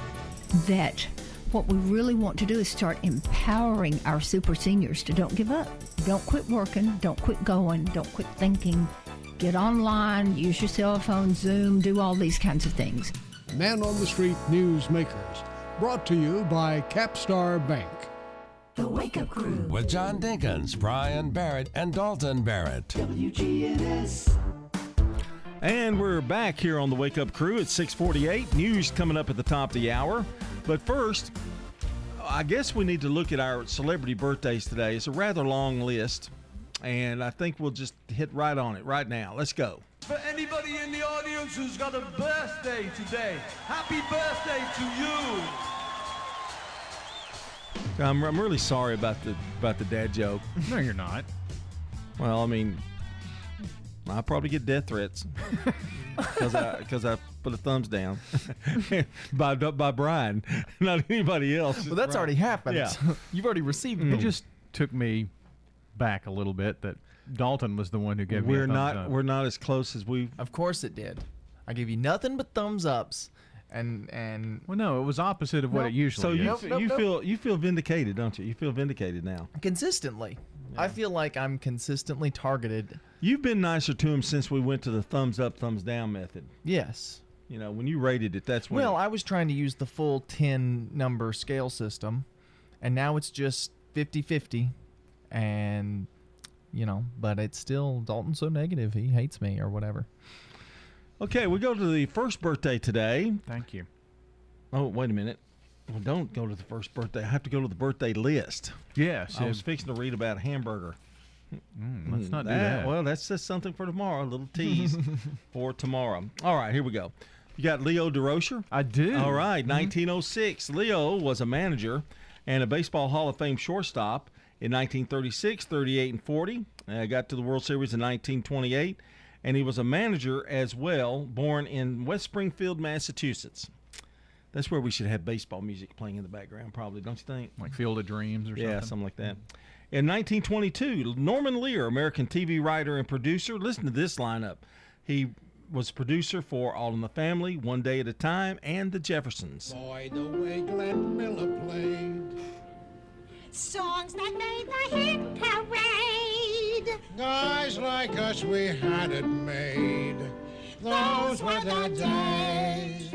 that what we really want to do is start empowering our super seniors to don't give up. Don't quit working, don't quit going, don't quit thinking. Get online, use your cell phone, Zoom, do all these kinds of things. Man on the Street Newsmakers, brought to you by Capstar Bank. The Wake Up Crew. With John Dinkins, Brian Barrett, and Dalton Barrett. WGNS. And we're back here on the Wake Up Crew at 648. News coming up at the top of the hour. But first, I guess we need to look at our celebrity birthdays today. It's a rather long list, and I think we'll just hit right on it right now. Let's go. For anybody in the audience who's got a birthday today, happy birthday to you. I'm, I'm really sorry about the about the dad joke. *laughs* No, you're not. Well, I mean, I'll probably get death threats *laughs* because I because I put a thumbs down *laughs* by by Brian, not anybody else. Well, that's Brian. already happened. Yeah. You've already received It just took me back a little bit that Dalton was the one who gave me. We're a not up. we're not as close as we. Of course it did. I gave you nothing but thumbs ups, and and well, no, it was opposite of what Nope. it usually So is. you Nope, nope, you nope. feel you feel vindicated, don't you? You feel vindicated now. consistently. I feel like I'm consistently targeted. You've been nicer to him since we went to the thumbs up, thumbs down method. Yes. You know, when you rated it, that's when. Well, I was trying to use the full 10 number scale system, and now it's just 50 50. And, you know, but it's still Dalton's so negative. He hates me or whatever. Okay, we go to the first birthday today. Thank you. Oh, wait a minute. Well, don't go to the first birthday. I have to go to the birthday list. Yes. I was fixing to read about hamburger. Mm, let's not do that. Well, that's just something for tomorrow. A little tease *laughs* for tomorrow. All right, here we go. You got Leo Durocher. I do. All right, 1906. Leo was a manager and a Baseball Hall of Fame shortstop in 1936, 38, and 40. Uh, got to the World Series in 1928, and he was a manager as well, born in West Springfield, Massachusetts. That's where we should have baseball music playing in the background, probably, don't you think? Like Field of Dreams or Yeah, something. something like that. In 1922, Norman Lear, American TV writer and producer. Listen to this lineup. He was producer for All in the Family, One Day at a Time, and The Jeffersons. Boy, the way Glenn Miller played. Songs that made the hit parade. Guys like us, we had it made. Those were the days.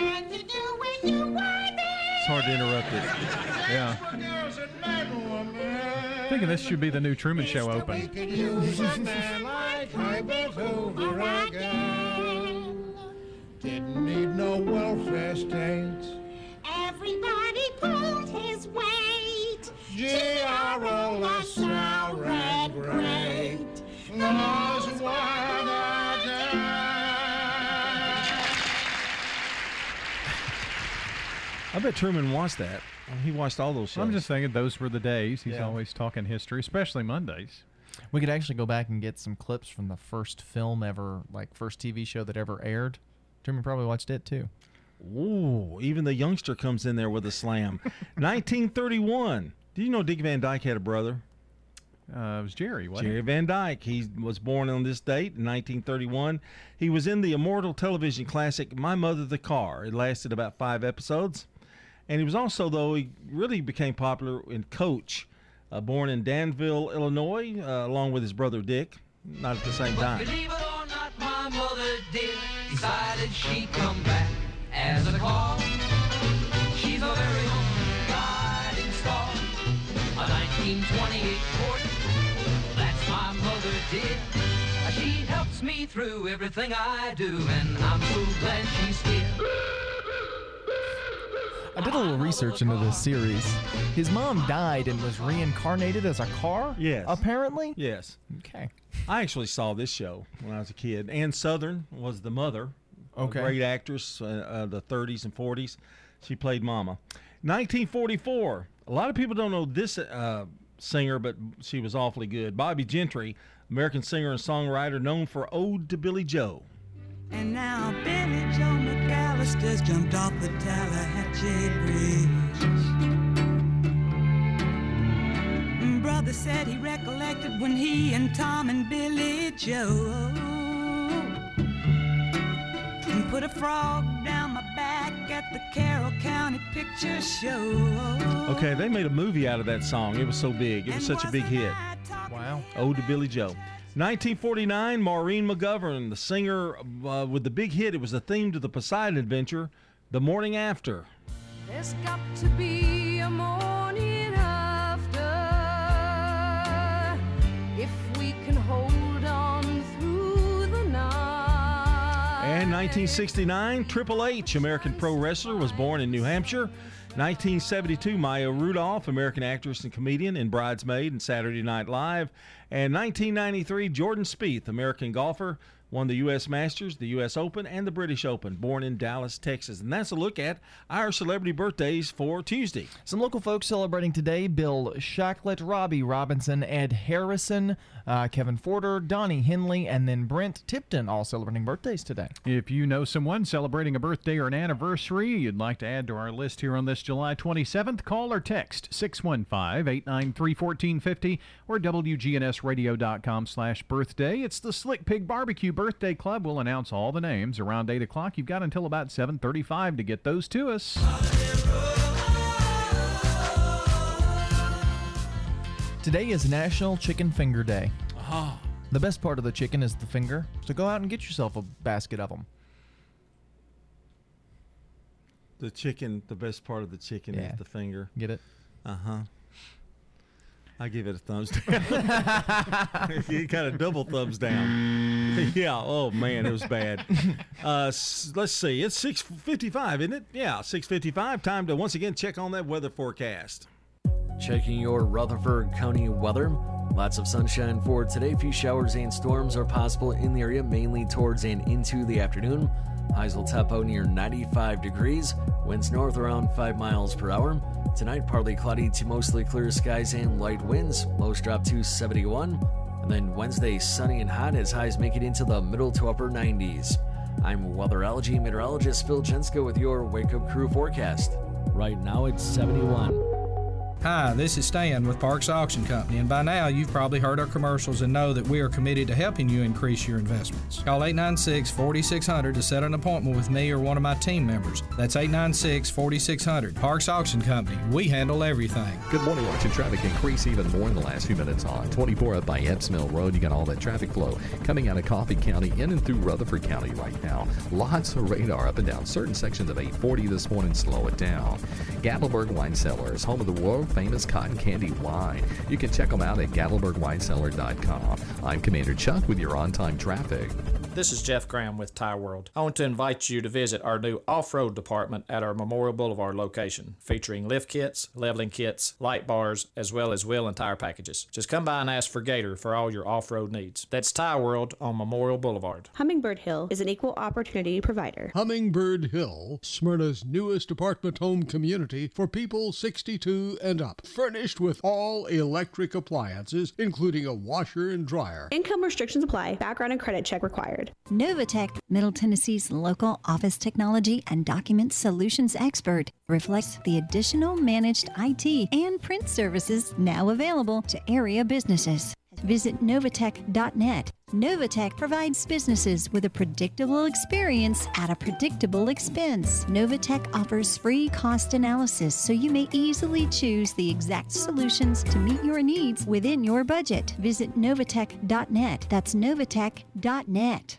And you knew when you were there. hard to interrupt it. Yeah. Thinking this should be the new Truman Show open. Could use a man like Herbert Hoover again. Didn't need no welfare state. Everybody pulled his weight. G.R.O. LaSalle ran great. Knows what I I bet Truman watched that. He watched all those shows. I'm just thinking those were the days. He's Yeah. always talking history, especially Mondays. We could actually go back and get some clips from the first film ever, like first TV show that ever aired. Truman probably watched it too. Ooh, even the youngster comes in there with a slam. *laughs* 1931. Do you know Dick Van Dyke had a brother? Uh, it was Jerry, wasn't Jerry it? Van Dyke. He was born on this date in 1931. He was in the immortal television classic My Mother the Car. It lasted about five episodes. And he was also, though, he really became popular in Coach, uh, born in Danville, Illinois, uh, along with his brother Dick. Not at the same time. Believe it or not, my mother did decided she'd come back as a car. 1928 Ford. That's my mother dear. She helps me through everything I do, and I'm so glad she's here. I did a little research into this series. His mom died and was reincarnated as a car? Yes. Apparently? Yes. Okay. I actually saw this show when I was a kid. Ann Sothern was the mother. Okay. A great actress, uh, uh, the 30s and 40s. She played Mama. 1944. A lot of people don't know this uh, singer, but she was awfully good. Bobbie Gentry, American singer and songwriter known for Ode to Billie Joe. And now Billie Joe McAllister's jumped off the Tallahatchie Bridge. Brother said he recollected when he and Tom and Billie Joe put a frog down my back the Carroll County Picture Show. Okay, they made a movie out of that song. It was so big. It was such a big hit. Wow. Ode to Billie Joe. 1949, Maureen McGovern, the singer uh, with the big hit. It was the theme to the Poseidon Adventure, The Morning After. There's got to be a morning 1969, Triple H, American pro wrestler, was born in New Hampshire. 1972, Maya Rudolph, American actress and comedian in Bridesmaid and Saturday Night Live. And 1993, Jordan Spieth, American golfer, won the U.S. Masters, the U.S. Open, and the British Open, born in Dallas, Texas. And that's a look at our celebrity birthdays for Tuesday. Some local folks celebrating today Bill Shacklet, Robbie Robinson, Ed Harrison, uh, Kevin Forder, Donnie Henley, and then Brent Tipton all celebrating birthdays today. If you know someone celebrating a birthday or an anniversary you'd like to add to our list here on this July 27th, call or text 615-893-1450 or WGNSradio.com slash birthday. It's the Slick Pig Barbecue Birthday Club. We'll announce all the names around 8 o'clock. You've got until about 735 to get those to us. Today is National Chicken Finger Day. Ah. The best part of the chicken is the finger, so go out and get yourself a basket of them. The chicken, the best part of the chicken Yeah. is the finger. Get it? Uh huh. I give it a thumbs down. *laughs* you got a double thumbs down. *laughs* yeah. Oh man, it was bad. *laughs* Uh, let's see. It's six fifty-five, isn't it? Yeah, six fifty-five. Time to once again check on that weather forecast. Checking your Rutherford County weather. Lots of sunshine for today. Few showers and storms are possible in the area, mainly towards and into the afternoon. Highs will top out near 95 degrees. Winds north around 5 miles per hour. Tonight, partly cloudy to mostly clear skies and light winds. Lows drop to 71. And then Wednesday, sunny and hot as highs make it into the middle to upper 90s. I'm weatherology meteorologist Phil Jenska with your Wake Up Crew forecast. Right now, it's 71. Hi, this is Stan with Parks Auction Company, and by now you've probably heard our commercials and know that we are committed to helping you increase your investments. Call 896 4600 to set an appointment with me or one of my team members. That's 896 4600. Parks Auction Company, we handle everything. Good morning. Watching traffic increase even more in the last few minutes on 24 up by Epps Mill Road. You got all that traffic flow coming out of Coffee County in and through Rutherford County right now. Lots of radar up and down certain sections of 840 this morning. Slow it down. Gatlinburg Wine Cellars, home of the world famous cotton candy wine. You can check them out at GatlinburgWineCellar.com. I'm Commander Chuck with your on time traffic. This is Jeff Graham with Tire World. I want to invite you to visit our new off road department at our Memorial Boulevard location, featuring lift kits, leveling kits, light bars, as well as wheel and tire packages. Just come by and ask for Gator for all your off road needs. That's Tire World on Memorial Boulevard. Hummingbird Hill is an equal opportunity provider. Hummingbird Hill, Smyrna's newest apartment home community for people 62 and up. Furnished with all electric appliances, including a washer and dryer. Income restrictions apply. Background and credit check required. Novatech, Middle Tennessee's local office technology and document solutions expert, reflects the additional managed IT and print services now available to area businesses. Visit Novatech.net. Novatech provides businesses with a predictable experience at a predictable expense. Novatech offers free cost analysis so you may easily choose the exact solutions to meet your needs within your budget. Visit Novatech.net. That's Novatech.net.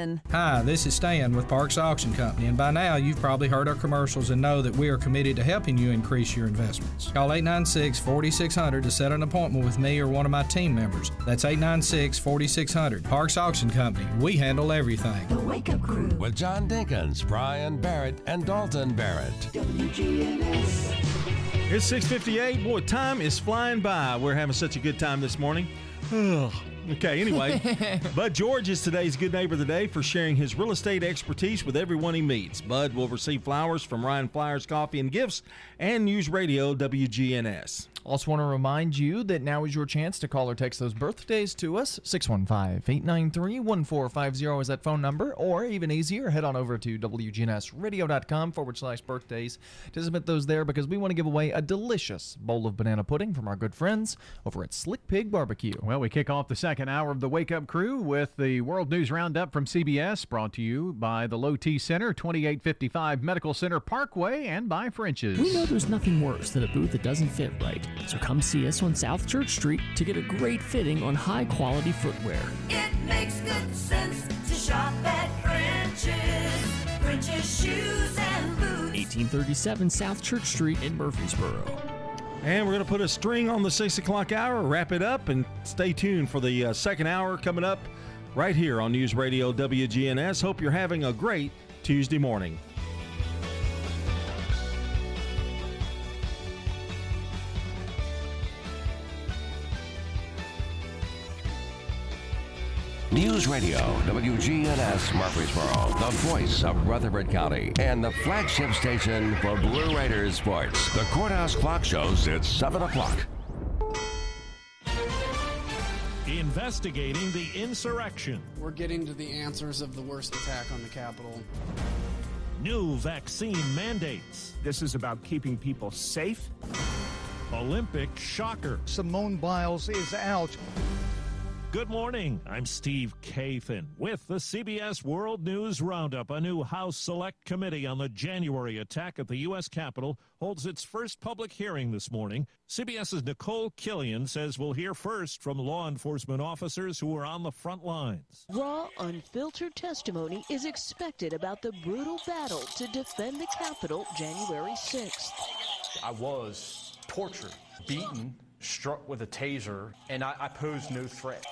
Hi, this is Stan with Parks Auction Company, and by now you've probably heard our commercials and know that we are committed to helping you increase your investments. Call 896 4600 to set an appointment with me or one of my team members. That's 896 4600. Parks Auction Company, we handle everything. The Wake Up Crew with John Dinkins, Brian Barrett, and Dalton Barrett. WGNS. It's 6:58. Boy, time is flying by. We're having such a good time this morning. *sighs* Ugh. Okay, anyway, *laughs* Bud George is today's Good Neighbor of the Day for sharing his real estate expertise with everyone he meets. Bud will receive flowers from Ryan Flyers Coffee and Gifts and News Radio WGNS. Also, want to remind you that now is your chance to call or text those birthdays to us. 615 893 1450 is that phone number. Or even easier, head on over to WGNSradio.com forward slash birthdays to submit those there because we want to give away a delicious bowl of banana pudding from our good friends over at Slick Pig Barbecue. Well, we kick off the second hour of the Wake Up Crew with the World News Roundup from CBS, brought to you by the Low T Center, 2855 Medical Center Parkway, and by French's. We know there's nothing worse than a boot that doesn't fit right. So come see us on South Church Street to get a great fitting on high quality footwear. It makes good sense to shop at French's. French's shoes and boots. 1837 South Church Street in Murfreesboro. And we're going to put a string on the 6 o'clock hour, wrap it up, and stay tuned for the uh, second hour coming up right here on News Radio WGNS. Hope you're having a great Tuesday morning. News Radio, WGNS Murfreesboro, the voice of Rutherford County, and the flagship station for Blue Raiders sports. The Courthouse Clock shows it's 7 o'clock. Investigating the insurrection. We're getting to the answers of the worst attack on the Capitol. New vaccine mandates. This is about keeping people safe. Olympic shocker. Simone Biles is out. Good morning. I'm Steve Kathan with the CBS World News Roundup. A new House Select Committee on the January attack at the U.S. Capitol holds its first public hearing this morning. CBS's Nicole Killion says we'll hear first from law enforcement officers who are on the front lines. Raw, unfiltered testimony is expected about the brutal battle to defend the Capitol January 6th. I was tortured, beaten, struck with a taser, and I, I posed no threat.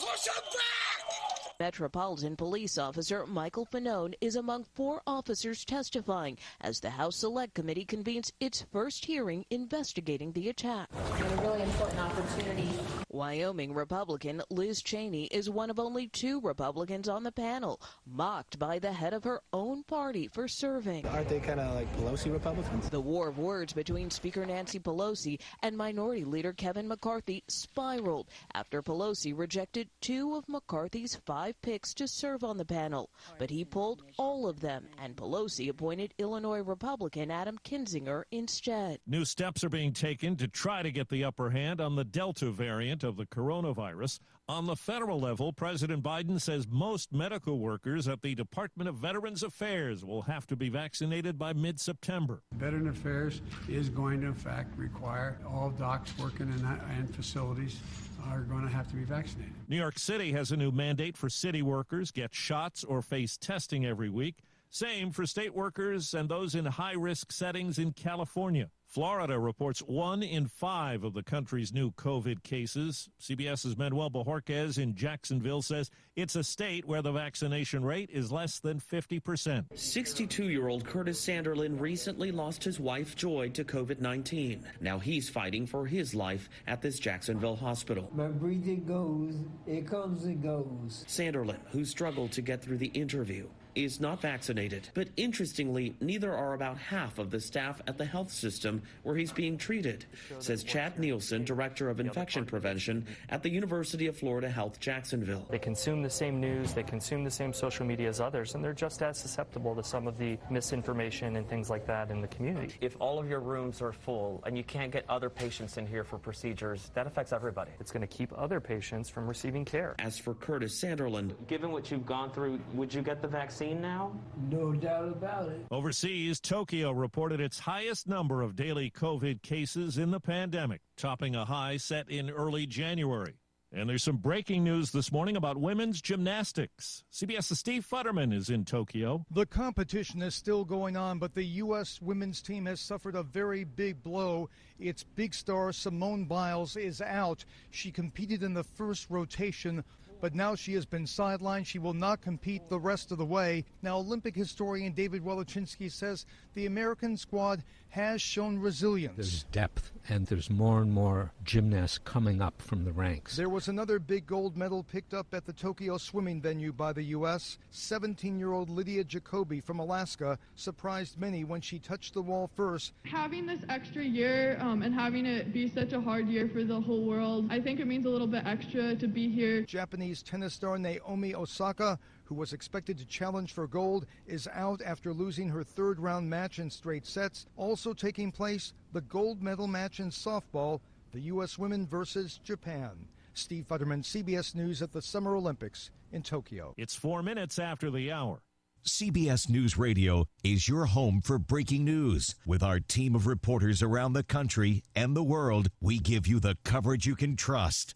Metropolitan Police Officer Michael Fanone is among four officers testifying as the House Select Committee convenes its first hearing investigating the attack. a really important opportunity. Wyoming Republican Liz Cheney is one of only two Republicans on the panel, mocked by the head of her own party for serving. Aren't they kind of like Pelosi Republicans? The war of words between Speaker Nancy Pelosi and Minority Leader Kevin McCarthy spiraled after Pelosi rejected two of McCarthy's five picks to serve on the panel. But he pulled all of them, and Pelosi appointed Illinois Republican Adam Kinzinger instead. New steps are being taken to try to get the upper hand on the Delta variant of the coronavirus. On the federal level, President Biden says most medical workers at the Department of Veterans Affairs will have to be vaccinated by mid September. Veteran Affairs is going to, in fact, require all docs working in, that, in facilities are going to have to be vaccinated. New York City has a new mandate for city workers get shots or face testing every week. Same for state workers and those in high risk settings in California. Florida reports one in five of the country's new COVID cases. CBS's Manuel Bojorquez in Jacksonville says it's a state where the vaccination rate is less than 50%. 62 year old Curtis Sanderlin recently lost his wife Joy to COVID 19. Now he's fighting for his life at this Jacksonville hospital. My breathing goes, it comes and goes. Sanderlin, who struggled to get through the interview, is not vaccinated. But interestingly, neither are about half of the staff at the health system where he's being treated, says Chad Nielsen, Director of Infection Prevention at the University of Florida Health Jacksonville. They consume the same news, they consume the same social media as others, and they're just as susceptible to some of the misinformation and things like that in the community. If all of your rooms are full and you can't get other patients in here for procedures, that affects everybody. It's going to keep other patients from receiving care. As for Curtis Sanderland, given what you've gone through, would you get the vaccine now? No doubt about it. Overseas, Tokyo reported its highest number of daily COVID cases in the pandemic, topping a high set in early January. And there's some breaking news this morning about women's gymnastics. CBS's Steve Futterman is in Tokyo. The competition is still going on, but the U.S. women's team has suffered a very big blow. Its big star, Simone Biles, is out. She competed in the first rotation but now she has been sidelined. She will not compete the rest of the way. Now, Olympic historian David Wallechinsky says the American squad has shown resilience. There's depth, and there's more and more gymnasts coming up from the ranks. There was another big gold medal picked up at the Tokyo swimming venue by the U.S. 17 year old Lydia Jacoby from Alaska surprised many when she touched the wall first. Having this extra year um, and having it be such a hard year for the whole world, I think it means a little bit extra to be here. Japanese tennis star Naomi Osaka, who was expected to challenge for gold, is out after losing her third round match in straight sets. Also taking place, the gold medal match in softball, the U.S. women versus Japan. Steve Futterman, CBS News at the Summer Olympics in Tokyo. It's four minutes after the hour. CBS News Radio is your home for breaking news. With our team of reporters around the country and the world, we give you the coverage you can trust.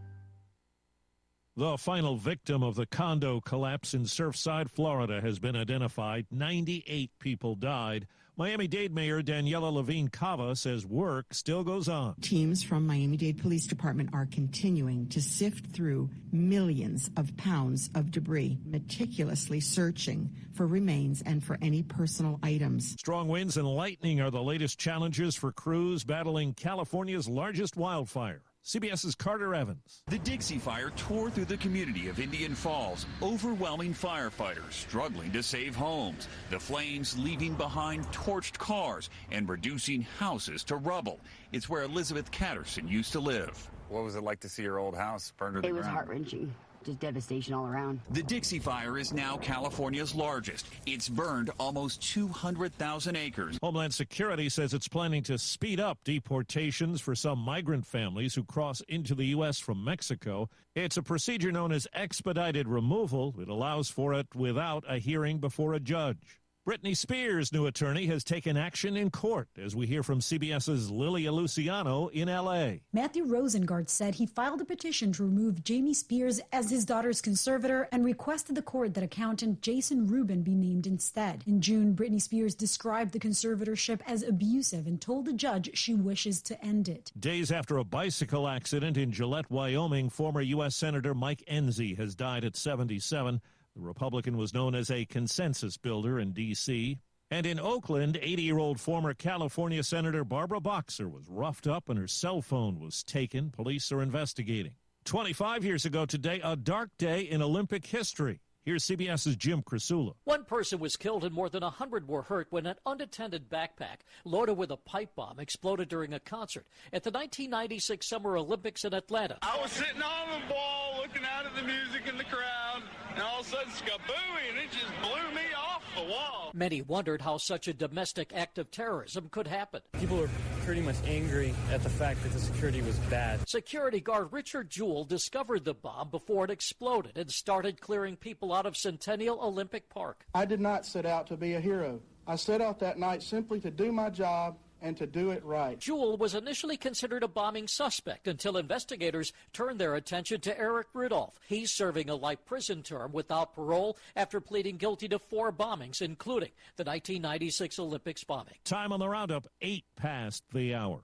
The final victim of the condo collapse in Surfside, Florida, has been identified. 98 people died. Miami Dade Mayor Daniela Levine Cava says work still goes on. Teams from Miami Dade Police Department are continuing to sift through millions of pounds of debris, meticulously searching for remains and for any personal items. Strong winds and lightning are the latest challenges for crews battling California's largest wildfire. CBS's Carter Evans. The Dixie Fire tore through the community of Indian Falls, overwhelming firefighters struggling to save homes. The flames leaving behind torched cars and reducing houses to rubble. It's where Elizabeth Catterson used to live. What was it like to see your old house burned to the ground? It was ground? heart wrenching. Just devastation all around. The Dixie Fire is now California's largest. It's burned almost 200,000 acres. Homeland Security says it's planning to speed up deportations for some migrant families who cross into the U.S. from Mexico. It's a procedure known as expedited removal. It allows for it without a hearing before a judge. Britney Spears' new attorney has taken action in court, as we hear from CBS's Lilia Luciano in L.A. Matthew Rosengart said he filed a petition to remove Jamie Spears as his daughter's conservator and requested the court that accountant Jason Rubin be named instead. In June, Britney Spears described the conservatorship as abusive and told the judge she wishes to end it. Days after a bicycle accident in Gillette, Wyoming, former U.S. Senator Mike Enzi has died at 77. The Republican was known as a consensus builder in D.C. And in Oakland, 80 year old former California Senator Barbara Boxer was roughed up and her cell phone was taken. Police are investigating. 25 years ago today, a dark day in Olympic history. Here's CBS's Jim Krasula. One person was killed and more than 100 were hurt when an unattended backpack loaded with a pipe bomb exploded during a concert at the 1996 Summer Olympics in Atlanta. I was sitting on the ball looking out at the music in the crowd, and all of a sudden, skabooey, and it just blew me off the wall. Many wondered how such a domestic act of terrorism could happen. People are pretty much angry at the fact that the security was bad. Security guard Richard Jewell discovered the bomb before it exploded and started clearing people out of Centennial Olympic Park. I did not set out to be a hero. I set out that night simply to do my job and to do it right. Jewell was initially considered a bombing suspect until investigators turned their attention to Eric Rudolph. He's serving a life prison term without parole after pleading guilty to four bombings, including the 1996 Olympics bombing. Time on the roundup, eight past the hour.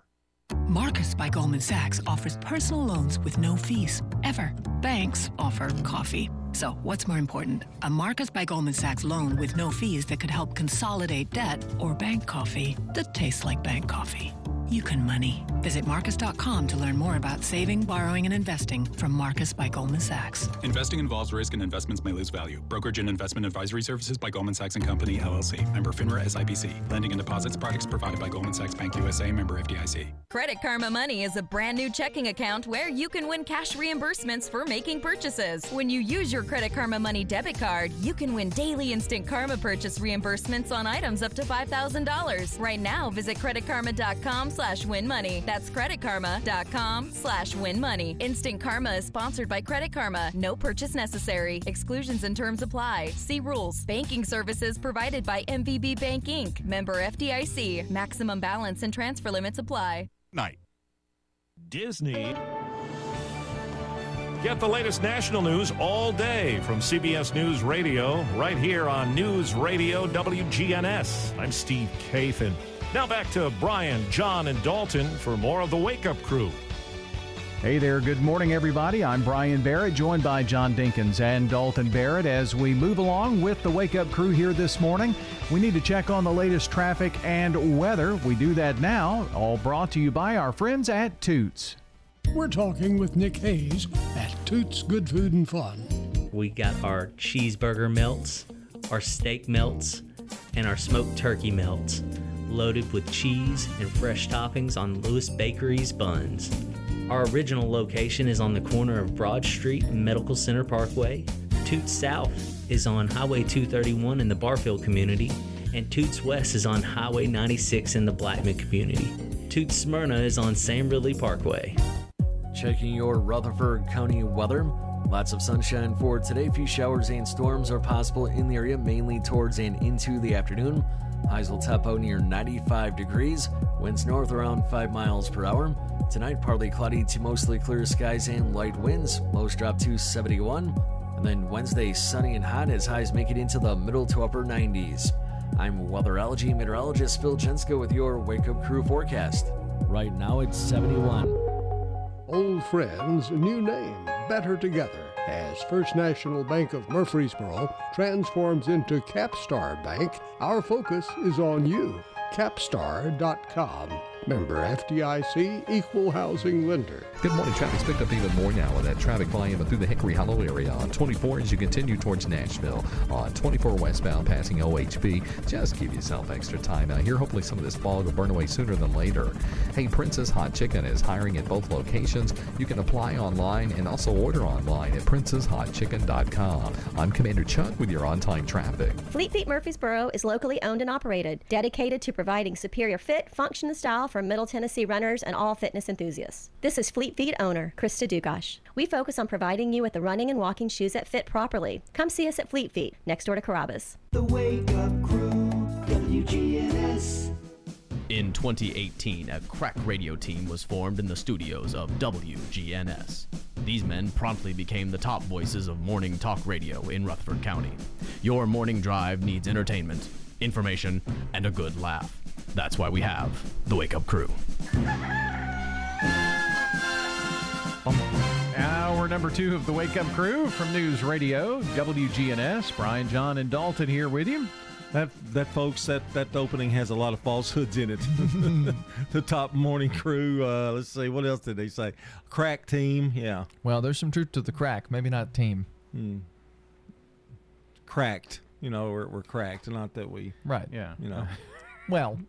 Marcus by Goldman Sachs offers personal loans with no fees, ever. Banks offer coffee. So, what's more important? A Marcus by Goldman Sachs loan with no fees that could help consolidate debt or bank coffee that tastes like bank coffee. You can money. Visit Marcus.com to learn more about saving, borrowing, and investing from Marcus by Goldman Sachs. Investing involves risk and investments may lose value. Brokerage and investment advisory services by Goldman Sachs and Company, LLC. Member FINRA SIPC. Lending and deposits products provided by Goldman Sachs Bank USA. Member FDIC. Credit Karma Money is a brand new checking account where you can win cash reimbursements for making purchases. When you use your Credit Karma Money debit card, you can win daily instant Karma purchase reimbursements on items up to $5,000. Right now, visit creditkarma.com slash win money. That's creditkarma.com slash win money. Instant Karma is sponsored by Credit Karma. No purchase necessary. Exclusions and terms apply. See rules. Banking services provided by MVB Bank Inc. Member FDIC. Maximum balance and transfer limits apply. Night. Disney. Get the latest national news all day from CBS News Radio, right here on News Radio WGNS. I'm Steve Kathan. Now back to Brian, John, and Dalton for more of the Wake Up Crew. Hey there, good morning, everybody. I'm Brian Barrett, joined by John Dinkins and Dalton Barrett. As we move along with the Wake Up Crew here this morning, we need to check on the latest traffic and weather. We do that now, all brought to you by our friends at Toots. We're talking with Nick Hayes at Toots Good Food and Fun. We got our cheeseburger melts, our steak melts, and our smoked turkey melts, loaded with cheese and fresh toppings on Lewis Bakery's buns. Our original location is on the corner of Broad Street and Medical Center Parkway. Toots South is on Highway 231 in the Barfield community, and Toots West is on Highway 96 in the Blackman community. Toots Smyrna is on Sam Ridley Parkway. Checking your Rutherford County weather. Lots of sunshine for today. Few showers and storms are possible in the area, mainly towards and into the afternoon. Highs will top out near 95 degrees. Winds north around 5 miles per hour. Tonight, partly cloudy to mostly clear skies and light winds. Lows drop to 71. And then Wednesday, sunny and hot as highs make it into the middle to upper 90s. I'm weatherology meteorologist Phil Jenska with your Wake Up Crew forecast. Right now, it's 71. Old friends, new name, better together. As First National Bank of Murfreesboro transforms into Capstar Bank, our focus is on you. Capstar.com. Member FDIC, equal housing lender. Good morning. Traffic's picked up even more now with that traffic volume through the Hickory Hollow area on 24 as you continue towards Nashville. On 24 westbound passing OHB, just give yourself extra time out here. Hopefully some of this fog will burn away sooner than later. Hey, Princess Hot Chicken is hiring at both locations. You can apply online and also order online at princesshotchicken.com. I'm Commander Chuck with your on-time traffic. Fleet Feet Murfreesboro is locally owned and operated, dedicated to providing superior fit, function, and style for Middle Tennessee runners and all fitness enthusiasts. This is Fleet Feet owner Krista Dugash. We focus on providing you with the running and walking shoes that fit properly. Come see us at Fleet Feet, next door to Carrabba's. The Wake Up Crew, WGNS. In 2018, a crack radio team was formed in the studios of WGNS. These men promptly became the top voices of morning talk radio in Rutherford County. Your morning drive needs entertainment, information, and a good laugh. That's why we have the Wake Up Crew. Hour number two of the Wake Up Crew from News Radio, WGNS. Brian, John, and Dalton here with you. That that folks that that opening has a lot of falsehoods in it. *laughs* the top morning crew. Uh, let's see what else did they say? Crack team. Yeah. Well, there's some truth to the crack. Maybe not team. Hmm. Cracked. You know, we're, we're cracked. Not that we. Right. Yeah. You know. *laughs* well.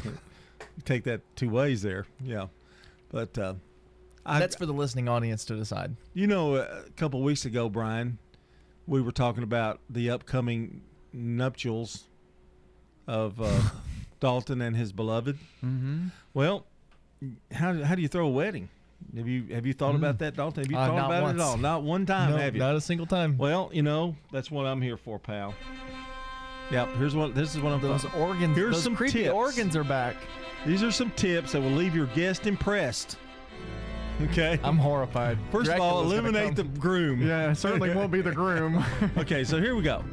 *laughs* take that two ways there. Yeah. But uh, that's for the listening audience to decide. You know, a couple of weeks ago, Brian, we were talking about the upcoming nuptials of uh, *laughs* Dalton and his beloved. Mm-hmm. Well, how how do you throw a wedding? Have you have you thought mm. about that, Dalton? Have you uh, thought about once. it at all? Not one time, no, have you? Not a single time. Well, you know that's what I'm here for, pal. Yep. Here's what this is one of Those talking. organs. Here's those some creepy tips. organs are back. These are some tips that will leave your guest impressed. Okay. I'm horrified. First of all, eliminate the groom. Yeah, it certainly won't be the groom. *laughs* okay, so here we go.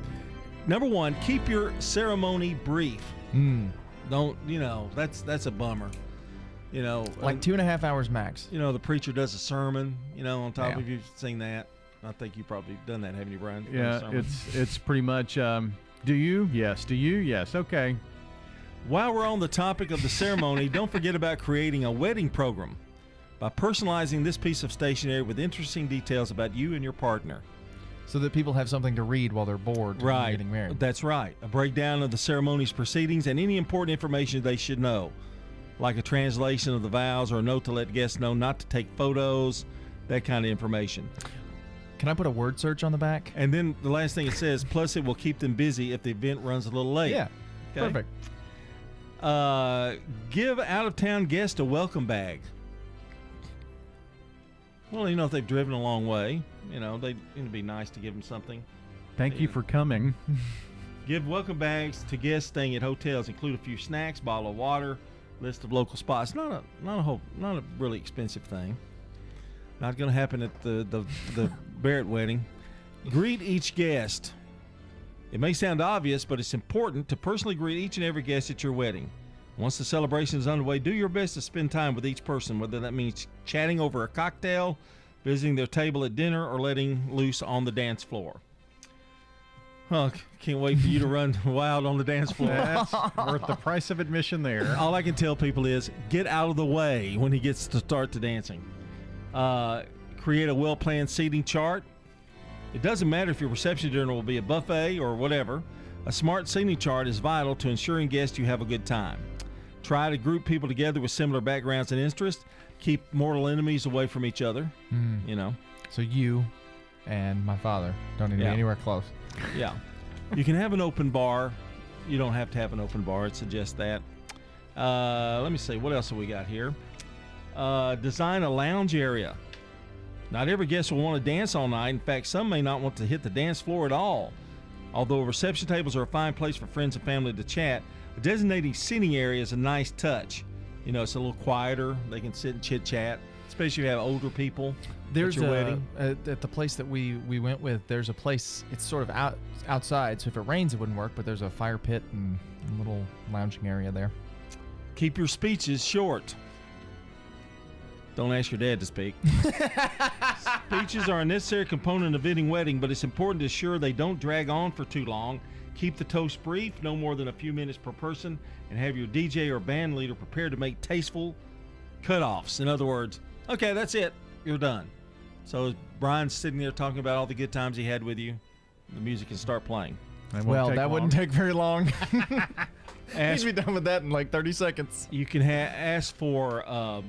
Number one, keep your ceremony brief. Mm. Don't you know that's that's a bummer. You know, Like two and a half hours max. you know the preacher does a sermon. You know, on top Yeah. of you seen that. I think you probably done that, haven't you, Brian? Yeah, it's it's pretty much. Um, do you? Yes. Do you? Yes. Okay. While we're on the topic of the ceremony, *laughs* don't forget about creating a wedding program by personalizing this piece of stationery with interesting details about you and your partner. So that people have something to read while they're bored and Right. getting married. That's right. A breakdown of the ceremony's proceedings and any important information they should know, like a translation of the vows or a note to let guests know not to take photos, that kind of information. Can I put a word search on the back? And then the last thing it says, plus it will keep them busy if the event runs a little late. Yeah. Okay? Perfect. Uh, give out of town guests a welcome bag. Well, you know, if they've driven a long way, you know, they it'd be nice to give them something. Thank you for coming. *laughs* Give welcome bags to guests staying at hotels. Include a few snacks, bottle of water, list of local spots. Not a not a whole not a really expensive thing. Not going to happen at the the, the Barrett wedding. Greet each guest. It may sound obvious, but it's important to personally greet each and every guest at your wedding. Once the celebration is underway, do your best to spend time with each person, whether that means chatting over a cocktail, visiting their table at dinner, or letting loose on the dance floor. Oh, can't wait for you to *laughs* run wild on the dance floor. That's worth the price of admission there. All I can tell people is get out of the way when he gets to start the dancing. Uh, create a well planned seating chart. It doesn't matter if your reception dinner will be a buffet or whatever. A smart seating chart is vital to ensuring guests you have a good time. Try to group people together with similar backgrounds and interests. Keep mortal enemies away from each other. Mm. You know. So you and my father don't need to be anywhere close. Yeah. you can have an open bar. You don't have to have an open bar. It suggests that. Uh, let me see. What else have we got here? Uh, design a lounge area. Not every guest will want to dance all night. In fact, some may not want to hit the dance floor at all. Although reception tables are a fine place for friends and family to chat, a designating seating area is a nice touch. You know, it's a little quieter. They can sit and chit chat, especially if you have older people There's at your a, wedding. At, at the place that we we went with. There's a place. It's sort of out outside, so if it rains, it wouldn't work. But there's a fire pit and a little lounging area there. Keep your speeches short. Don't ask your dad to speak. *laughs* Speeches are a necessary component of any wedding, but it's important to ensure they don't drag on for too long. Keep the toast brief, no more than a few minutes per person, and have your DJ or band leader prepared to make tasteful cutoffs. In other words, okay, that's it, you're done. So as Brian's sitting there talking about all the good times he had with you, the music can start playing. Well, that wouldn't take very long. Ask- *laughs* *laughs* He'd be done with that in like 30 seconds. You can ha- ask for uh,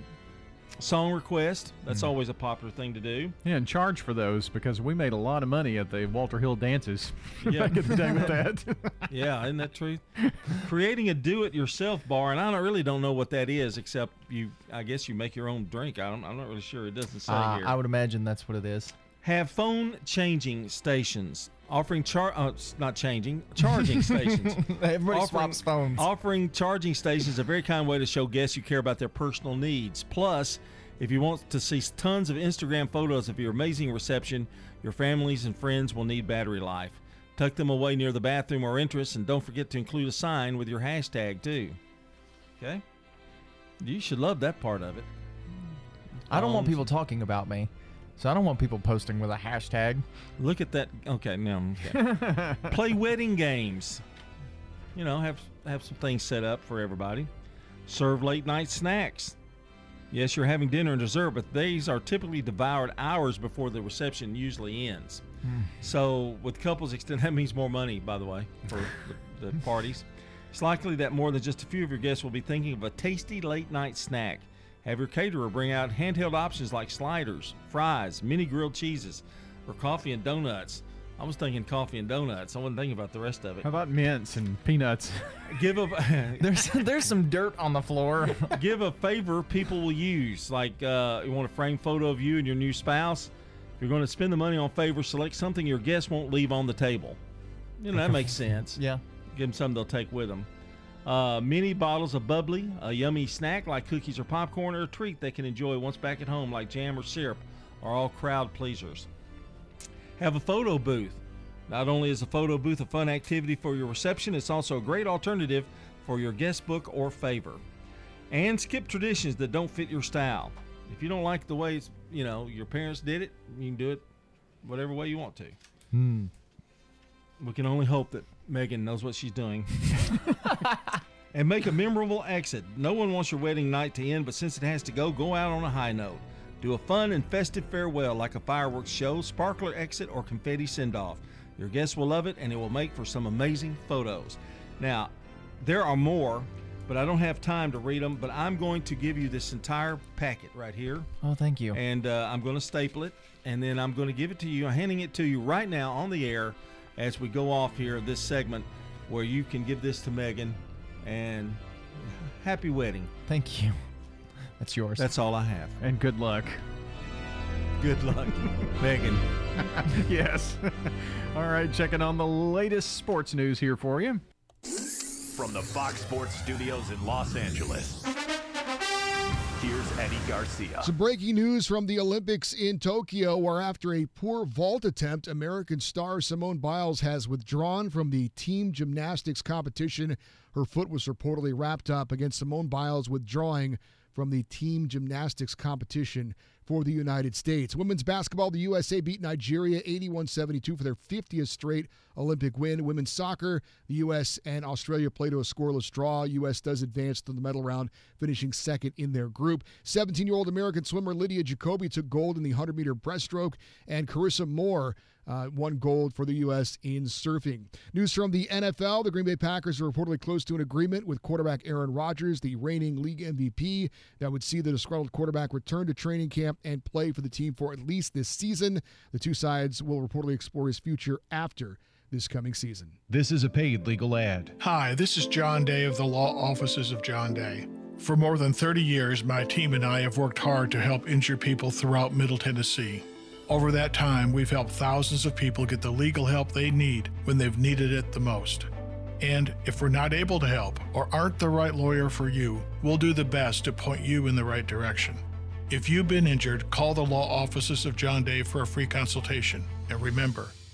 song request. That's always a popular thing to do. Yeah, and charge for those because we made a lot of money at the Walter Hill dances *laughs* Yeah. back in the day with *laughs* that. yeah, isn't that true? Creating a do-it-yourself bar, and I don't really don't know what that is, except you. I guess you make your own drink. I don't, I'm not really sure. It doesn't say Uh, here. I would imagine that's what it is. Have phone changing stations offering char uh, not changing charging stations. *laughs* Everybody swaps phones. Offering charging stations is a very kind way to show guests you care about their personal needs. Plus, if you want to see tons of Instagram photos of your amazing reception, your families and friends will need battery life. Tuck them away near the bathroom or entrance, and don't forget to include a sign with your hashtag too. Okay, you should love that part of it. I don't want people talking about me, so I don't want people posting with a hashtag. Look at that. Okay, no. Okay. *laughs* Play wedding games. You know, have have some things set up for everybody. Serve late night snacks. Yes, you're having dinner and dessert, but these are typically devoured hours before the reception usually ends. Hmm. So, with couples extend, *laughs* that means more money, by the way, for the, the *laughs* parties. It's likely that more than just a few of your guests will be thinking of a tasty late night snack. Have your caterer bring out handheld options like sliders, fries, mini grilled cheeses, or coffee and donuts. I was thinking coffee and donuts. I wasn't thinking about the rest of it. How about mints and peanuts? Give a *laughs* there's there's some dirt on the floor. *laughs* give a favor people will use. Like uh, you want a framed photo of you and your new spouse. If you're going to spend the money on favors, select something your guests won't leave on the table. You know that makes *laughs* sense. Yeah. Give them something they'll take with them. Uh, mini bottles of bubbly, a yummy snack like cookies or popcorn, or a treat they can enjoy once back at home like jam or syrup are all crowd pleasers. Have a photo booth. Not only is a photo booth a fun activity for your reception, it's also a great alternative for your guest book or favor. And skip traditions that don't fit your style. If you don't like the way you know your parents did it, you can do it whatever way you want to. Hmm. We can only hope that Megan knows what she's doing. *laughs* *laughs* and make a memorable exit. No one wants your wedding night to end, but since it has to go, go out on a high note. Do a fun and festive farewell like a fireworks show, sparkler exit, or confetti send off. Your guests will love it and it will make for some amazing photos. Now, there are more, but I don't have time to read them. But I'm going to give you this entire packet right here. Oh, thank you. And uh, I'm going to staple it, and then I'm going to give it to you. I'm handing it to you right now on the air as we go off here this segment, where you can give this to Megan, and happy wedding. Thank you. That's yours. That's all I have. And good luck. Good luck, *laughs* Megan. *laughs* yes. *laughs* All right, checking on the latest sports news here for you. From the Fox Sports Studios in Los Angeles, here's Eddie Garcia. Some breaking news from the Olympics in Tokyo, where after a poor vault attempt, American star Simone Biles has withdrawn from the team gymnastics competition. Her foot was reportedly wrapped up against Simone Biles withdrawing from the team gymnastics competition for the United States. Women's basketball, the USA beat Nigeria 81 72 for their 50th straight Olympic win. Women's soccer, the U.S. and Australia play to a scoreless draw. U.S. does advance to the medal round, finishing second in their group. 17 year old American swimmer Lydia Jacoby took gold in the 100 meter breaststroke, and Carissa Moore. Uh, won gold for the U.S. in surfing. News from the NFL the Green Bay Packers are reportedly close to an agreement with quarterback Aaron Rodgers, the reigning league MVP, that would see the disgruntled quarterback return to training camp and play for the team for at least this season. The two sides will reportedly explore his future after this coming season. This is a paid legal ad. Hi, this is John Day of the Law Offices of John Day. For more than 30 years, my team and I have worked hard to help injured people throughout Middle Tennessee. Over that time, we've helped thousands of people get the legal help they need when they've needed it the most. And if we're not able to help or aren't the right lawyer for you, we'll do the best to point you in the right direction. If you've been injured, call the law offices of John Day for a free consultation. And remember,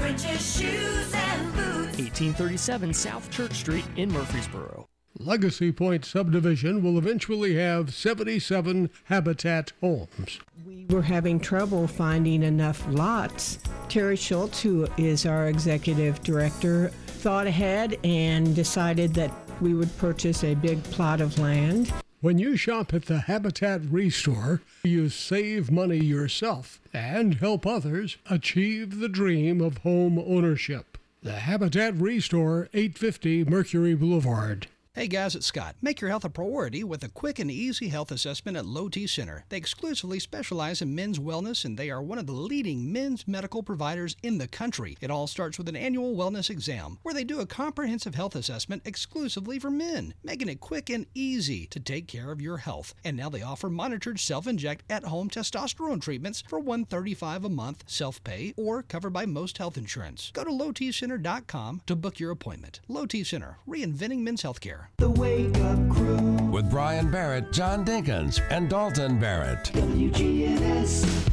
French's Shoes and Boots. 1837 South Church Street in Murfreesboro. Legacy Point subdivision will eventually have 77 habitat homes. We were having trouble finding enough lots. Terry Schultz, who is our executive director, thought ahead and decided that we would purchase a big plot of land. When you shop at the Habitat Restore, you save money yourself and help others achieve the dream of home ownership. The Habitat Restore, 850 Mercury Boulevard. Hey guys, it's Scott. Make your health a priority with a quick and easy health assessment at Low T Center. They exclusively specialize in men's wellness and they are one of the leading men's medical providers in the country. It all starts with an annual wellness exam where they do a comprehensive health assessment exclusively for men, making it quick and easy to take care of your health. And now they offer monitored self-inject at-home testosterone treatments for 135 a month, self-pay or covered by most health insurance. Go to lowtcenter.com to book your appointment. Low T Center, reinventing men's healthcare. The Wake Up Crew. With Brian Barrett, John Dinkins, and Dalton Barrett. WGNS.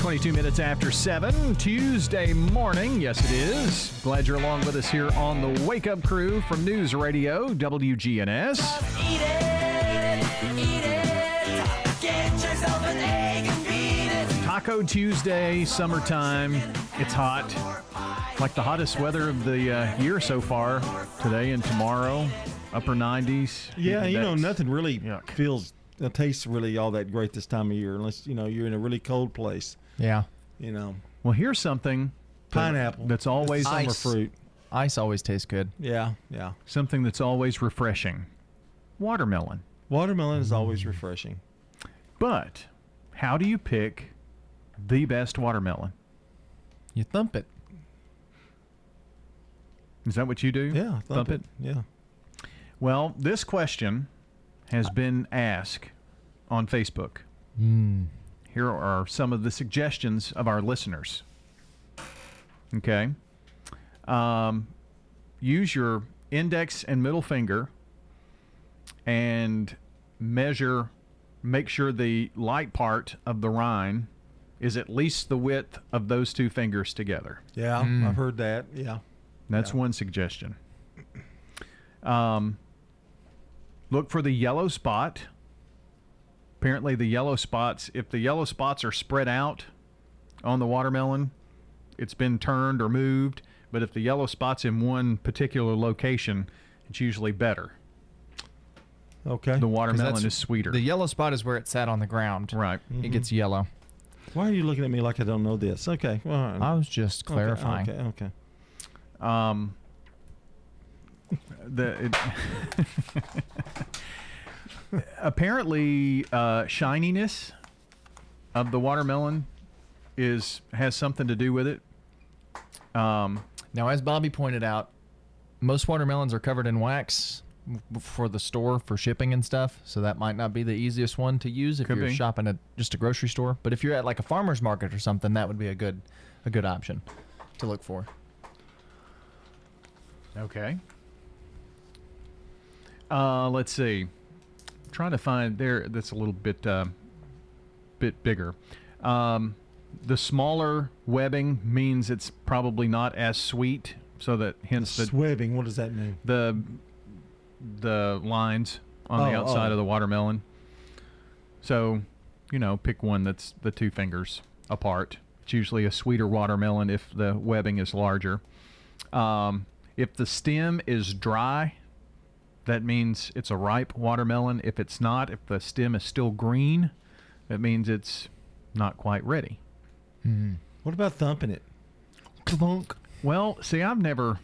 22 minutes after 7, Tuesday morning. Yes, it is. Glad you're along with us here on the Wake Up Crew from News Radio, WGNS. Eat it, eat it. Taco Tuesday, summertime. It's hot. Like the hottest weather of the uh, year so far, today and tomorrow. Upper 90s. Yeah, you know, nothing really feels, uh, tastes really all that great this time of year, unless you know you're in a really cold place. Yeah. You know, Well, here's something Pineapple. that's always Summer ice. fruit. Ice always tastes good. Yeah, yeah. Something that's always refreshing. Watermelon. Watermelon is always refreshing. But how do you pick the best watermelon? You thump it. Is that what you do? Yeah, thump it. Yeah. Well, this question has been asked on Facebook. Mm. Here are some of the suggestions of our listeners. Okay. Um, use your index and middle finger and measure, make sure the light part of the rind is at least the width of those two fingers together. Yeah, Mm. I've heard that. Yeah. That's one suggestion. Um, look for the yellow spot. Apparently, the yellow spots, if the yellow spots are spread out on the watermelon, it's been turned or moved. But if the yellow spot's in one particular location, it's usually better. Okay. The watermelon is sweeter. The yellow spot is where it sat on the ground. Right. It gets yellow. Why are you looking at me like I don't know this? Okay. Well. I was just clarifying. Okay. Okay. Um, the it, *laughs* apparently uh, shininess of the watermelon is has something to do with it. Um, now, as Bobby pointed out, most watermelons are covered in wax w- for the store for shipping and stuff. So that might not be the easiest one to use if Could you're be. shopping at just a grocery store. But if you're at like a farmer's market or something, that would be a good a good option to look for. Okay. Uh, let's see. trying to find there. That's a little bit uh, bit bigger. Um, the smaller webbing means it's probably not as sweet, so that hence the Swebbing. What does that mean? the the lines on the Oh, outside oh. of the watermelon. So, you know, pick one that's the two fingers apart. It's usually a sweeter watermelon if the webbing is larger. Um, if the stem is dry, that means it's a ripe watermelon. If it's not, if the stem is still green, that means it's not quite ready. What about thumping it? Clunk. Well, see, I've never.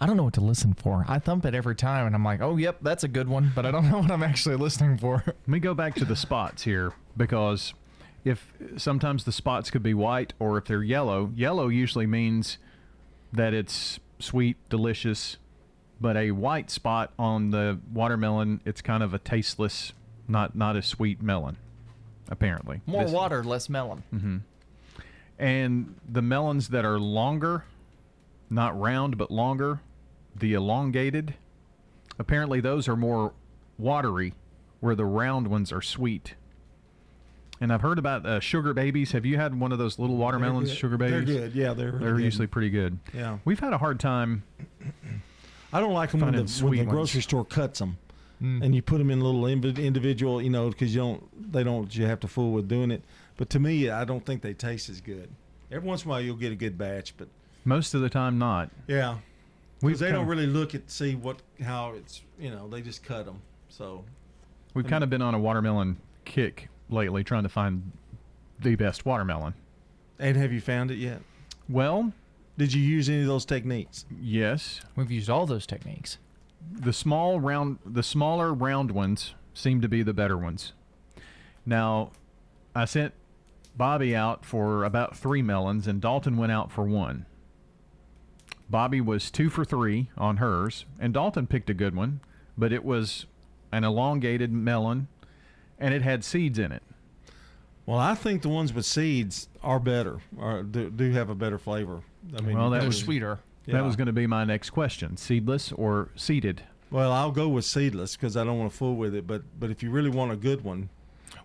I don't know what to listen for. I thump it every time, and I'm like, "Oh, yep, that's a good one," but I don't *laughs* know what I'm actually listening for. Let me go back to the spots here because if sometimes the spots could be white or if they're yellow, yellow usually means that it's sweet, delicious, but a white spot on the watermelon, it's kind of a tasteless, not not a sweet melon, apparently. More This- water, less melon. Mm-hmm. And the melons that are longer, not round but longer, the elongated, apparently those are more watery, where the round ones are sweet. And I've heard about uh, sugar babies. Have you had one of those little watermelons, sugar They're babies? good. Yeah, they're really they're good. usually pretty good. Yeah. we've had a hard time. I don't like them when the, when the grocery store cuts them, Mm. and you put them in little individual, you know, because you don't, they don't, you have to fool with doing it. But to me, I don't think they taste as good. Every once in a while, you'll get a good batch, but Most of the time, not. yeah, because they don't kinda- really look at see what how it's, you know, they just cut them. So We've kind of been on a watermelon kick lately, trying to find the best watermelon. And have you found it yet? Well, did you use any of those techniques? Yes, we've used all those techniques. The small round, the smaller round ones seem to be the better ones. Now, I sent Bobby out for about three melons, and Dalton went out for one. Bobby was two for three on hers, and Dalton picked a good one, but it was an elongated melon, and it had seeds in it. Well, I think the ones with seeds are better, or do, do have a better flavor. I mean, well, that you- was Yeah. That was going to be my next question: seedless or seeded? Well, I'll go with seedless because I don't want to fool with it. But but if you really want a good one,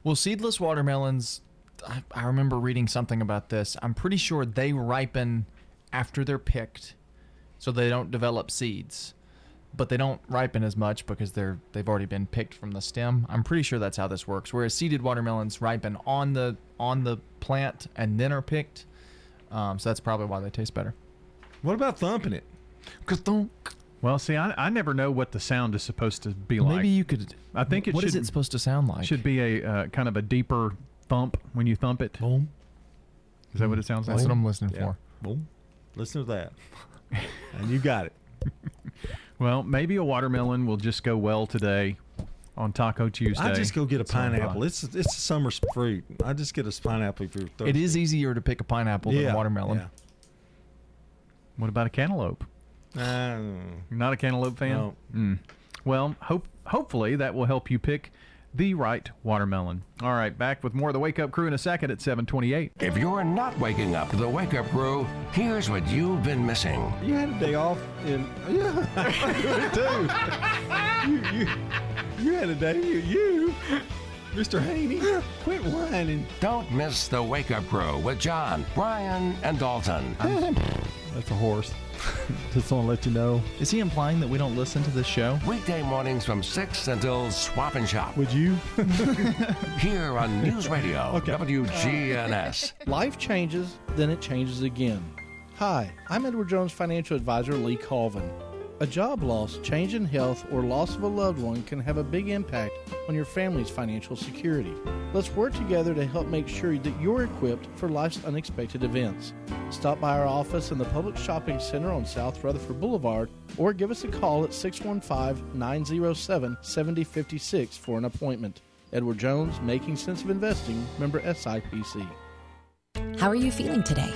Well, seedless watermelons, I, I remember reading something about this. I'm pretty sure they ripen after they're picked, so they don't develop seeds. But they don't ripen as much because they're they've already been picked from the stem. I'm pretty sure that's how this works. Whereas seeded watermelons ripen on the on the plant and then are picked. Um, so that's probably why they taste better. What about thumping it? Well, see, I, I never know what the sound is supposed to be like. Maybe you could. I think it What should. is it supposed to sound like? Should be a uh, kind of a deeper thump when you thump it. Boom. Is that what it sounds like? That's what I'm listening Yeah. for. Boom. Listen to that, *laughs* *laughs* and you got it. *laughs* Well, maybe a watermelon will just go well today on Taco Tuesday. I just go get a pineapple. It's it's a summer fruit. I just get a pineapple if you're thirsty. It is easier to pick a pineapple than a watermelon. yeah. What about a cantaloupe? Uh, not a cantaloupe fan? No. Mm. Well, hope hopefully that will help you pick the right watermelon. All right, back with more of the Wake Up Crew in a second at 728. If you're not waking up to the wake up crew, here's what you've been missing. You had a day off in yeah. *laughs* I do too. you, you you had a day. You, you Mr. Haney, quit whining. Don't miss the wake up crew with John, Brian, and Dalton. *laughs* That's a horse. *laughs* Just want to let you know. Is he implying that we don't listen to this show? Weekday mornings from 6 until Swap and Shop. Would you? *laughs* Here on News Radio, *laughs* WGNS. Life changes, then it changes again. Hi, I'm Edward Jones financial advisor Lee Colvin. A job loss, change in health, or loss of a loved one can have a big impact on your family's financial security. Let's work together to help make sure that you're equipped for life's unexpected events. Stop by our office in the Publix Shopping Center on South Rutherford Boulevard or give us a call at 615 907 7056 for an appointment. Edward Jones, Making Sense of Investing, member SIPC. How are you feeling today?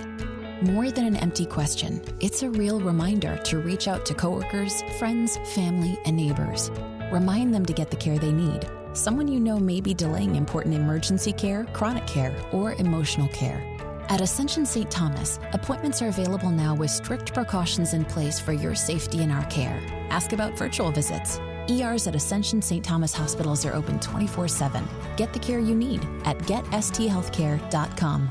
More than an empty question, it's a real reminder to reach out to coworkers, friends, family, and neighbors. Remind them to get the care they need. Someone you know may be delaying important emergency care, chronic care, or emotional care. At Ascension St. Thomas, appointments are available now with strict precautions in place for your safety and our care. Ask about virtual visits. ERs at Ascension St. Thomas hospitals are open 24 7. Get the care you need at getsthealthcare.com.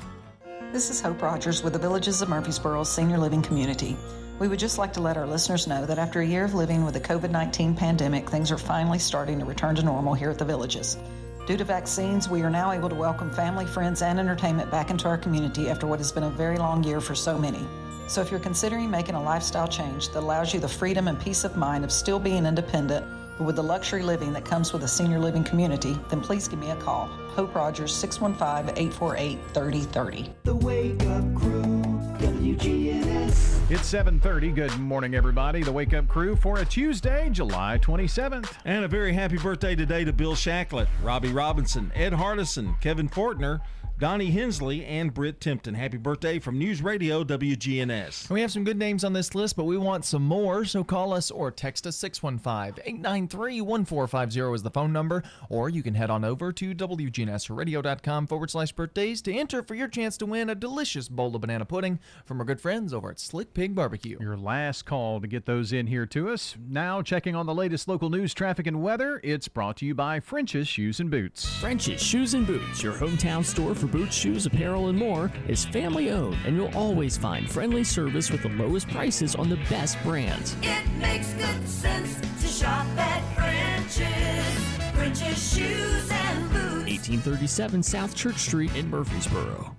This is Hope Rogers with the Villages of Murfreesboro Senior Living Community. We would just like to let our listeners know that after a year of living with the COVID 19 pandemic, things are finally starting to return to normal here at the Villages. Due to vaccines, we are now able to welcome family, friends, and entertainment back into our community after what has been a very long year for so many. So, if you're considering making a lifestyle change that allows you the freedom and peace of mind of still being independent, but with the luxury living that comes with a senior living community, then please give me a call. Hope Rogers, 615 848 3030. The Wake Up Crew, WGNS. It's 7:30. Good morning, everybody. The Wake Up Crew for a Tuesday, July 27th. And a very happy birthday today to Bill Shacklet, Robbie Robinson, Ed Hardison, Kevin Fortner, Donnie Hensley, and Britt Timpton. Happy birthday from News Radio WGNS. We have some good names on this list, but we want some more, so call us or text us 615-893-1450 is the phone number, or you can head on over to WGNSradio.com forward slash birthdays to enter for your chance to win a delicious bowl of banana pudding from our good friends over at Slick Pig Barbecue. Your last call to get those in here to us. Now, checking on the latest local news, traffic, and weather, it's brought to you by French's Shoes and Boots. French's Shoes and Boots, your hometown store for boots, shoes, apparel, and more, is family owned, and you'll always find friendly service with the lowest prices on the best brands. It makes good sense to shop at French's. French's Shoes and Boots. 1837 South Church Street in Murfreesboro.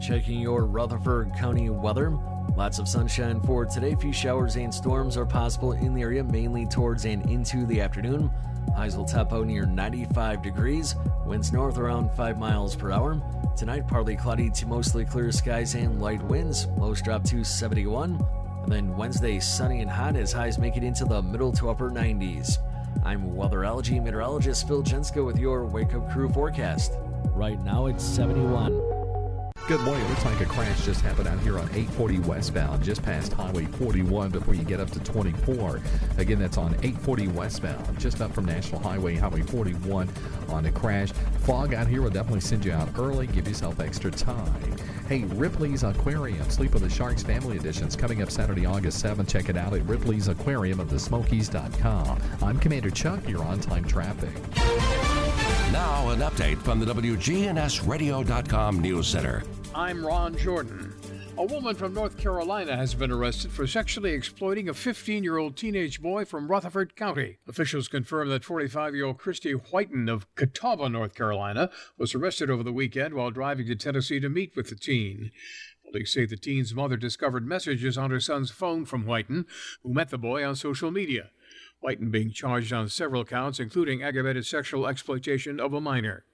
Checking your Rutherford County weather. Lots of sunshine for today. Few showers and storms are possible in the area, mainly towards and into the afternoon. Highs will top out near 95 degrees. Winds north around 5 miles per hour. Tonight, partly cloudy to mostly clear skies and light winds. Lows drop to 71. And then Wednesday, sunny and hot as highs make it into the middle to upper 90s. I'm weather weatherology meteorologist Phil Jensko with your Wake Up Crew forecast. Right now, it's 71. Good morning. It looks like a crash just happened out here on 840 westbound, just past Highway 41 before you get up to 24. Again, that's on 840 westbound, just up from National Highway, Highway 41 on a crash. Fog out here will definitely send you out early. Give yourself extra time. Hey, Ripley's Aquarium, Sleep of the Sharks Family Editions coming up Saturday, August 7th. Check it out at Ripley's Aquarium of the Smokies.com. I'm Commander Chuck, your on time traffic. Now, an update from the WGNSradio.com News Center. I'm Ron Jordan. A woman from North Carolina has been arrested for sexually exploiting a 15 year old teenage boy from Rutherford County. Officials confirm that 45 year old Christy Whiten of Catawba, North Carolina, was arrested over the weekend while driving to Tennessee to meet with the teen. Police say the teen's mother discovered messages on her son's phone from Whiten, who met the boy on social media. Whiten being charged on several counts, including aggravated sexual exploitation of a minor.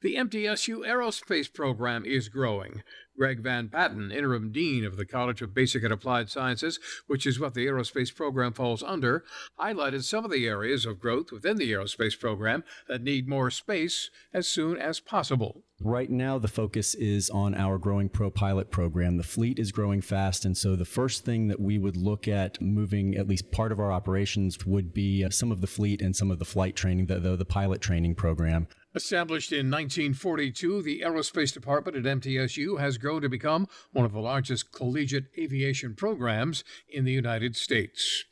The MTSU aerospace program is growing. Greg Van Patten, interim dean of the College of Basic and Applied Sciences, which is what the aerospace program falls under, highlighted some of the areas of growth within the aerospace program that need more space as soon as possible. Right now, the focus is on our growing pro pilot program. The fleet is growing fast, and so the first thing that we would look at moving at least part of our operations would be uh, some of the fleet and some of the flight training, the, the, the pilot training program. Established in 1942, the Aerospace Department at MTSU has grown to become one of the largest collegiate aviation programs in the United States.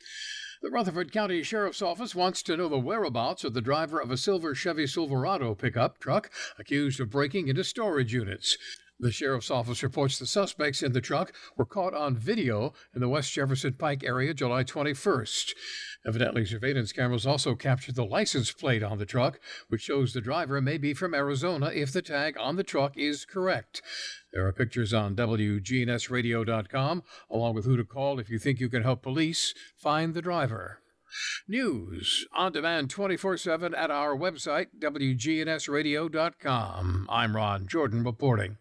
The Rutherford County Sheriff's Office wants to know the whereabouts of the driver of a silver Chevy Silverado pickup truck accused of breaking into storage units. The sheriff's office reports the suspects in the truck were caught on video in the West Jefferson Pike area July 21st. Evidently, surveillance cameras also captured the license plate on the truck, which shows the driver may be from Arizona if the tag on the truck is correct. There are pictures on WGNSradio.com, along with who to call if you think you can help police find the driver. News on demand 24 7 at our website, WGNSradio.com. I'm Ron Jordan reporting.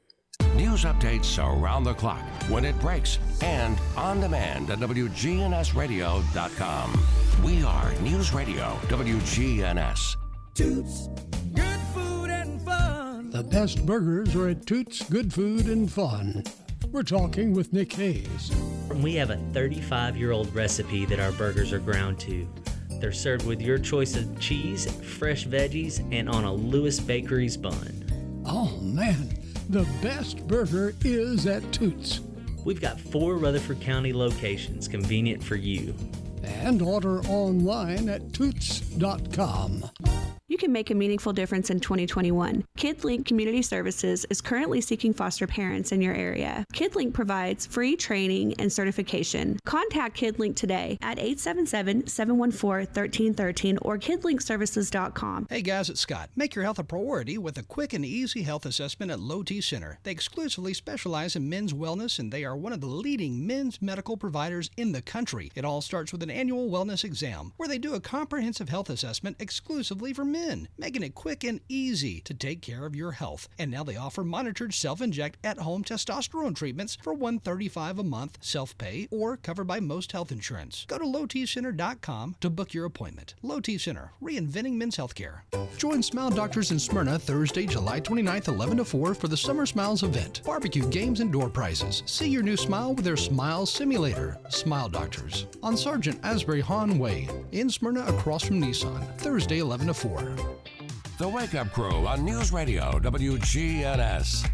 News updates around the clock, when it breaks, and on demand at WGNSradio.com. We are News Radio WGNS. Toots, good food and fun. The best burgers are at Toots Good Food and Fun. We're talking with Nick Hayes. We have a 35 year old recipe that our burgers are ground to. They're served with your choice of cheese, fresh veggies, and on a Lewis Bakery's bun. Oh man, the best burger is at Toots. We've got four Rutherford County locations convenient for you. And order online at toots.com. You can make a meaningful difference in 2021. KidLink Community Services is currently seeking foster parents in your area. KidLink provides free training and certification. Contact KidLink today at 877-714-1313 or kidlinkservices.com. Hey guys, it's Scott. Make your health a priority with a quick and easy health assessment at Low T Center. They exclusively specialize in men's wellness and they are one of the leading men's medical providers in the country. It all starts with an annual wellness exam where they do a comprehensive health assessment exclusively for men. Men, making it quick and easy to take care of your health. And now they offer monitored self-inject at-home testosterone treatments for 135 a month, self-pay, or covered by most health insurance. Go to lowtcenter.com to book your appointment. Low T Center, reinventing men's healthcare. Join Smile Doctors in Smyrna Thursday, July 29th, 11 to 4 for the Summer Smiles event. Barbecue games and door prizes. See your new smile with their Smile Simulator. Smile Doctors on Sergeant Asbury Hawn Way in Smyrna across from Nissan. Thursday, 11 to 4. The Wake Up Crew on News Radio WGNS.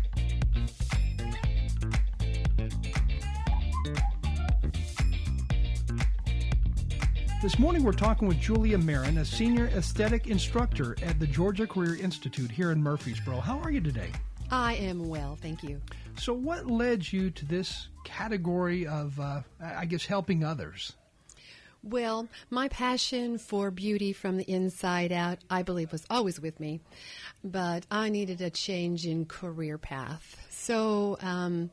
This morning we're talking with Julia Marin, a senior aesthetic instructor at the Georgia Career Institute here in Murfreesboro. How are you today? I am well, thank you. So, what led you to this category of, uh, I guess, helping others? Well, my passion for beauty from the inside out, I believe, was always with me, but I needed a change in career path. So, um,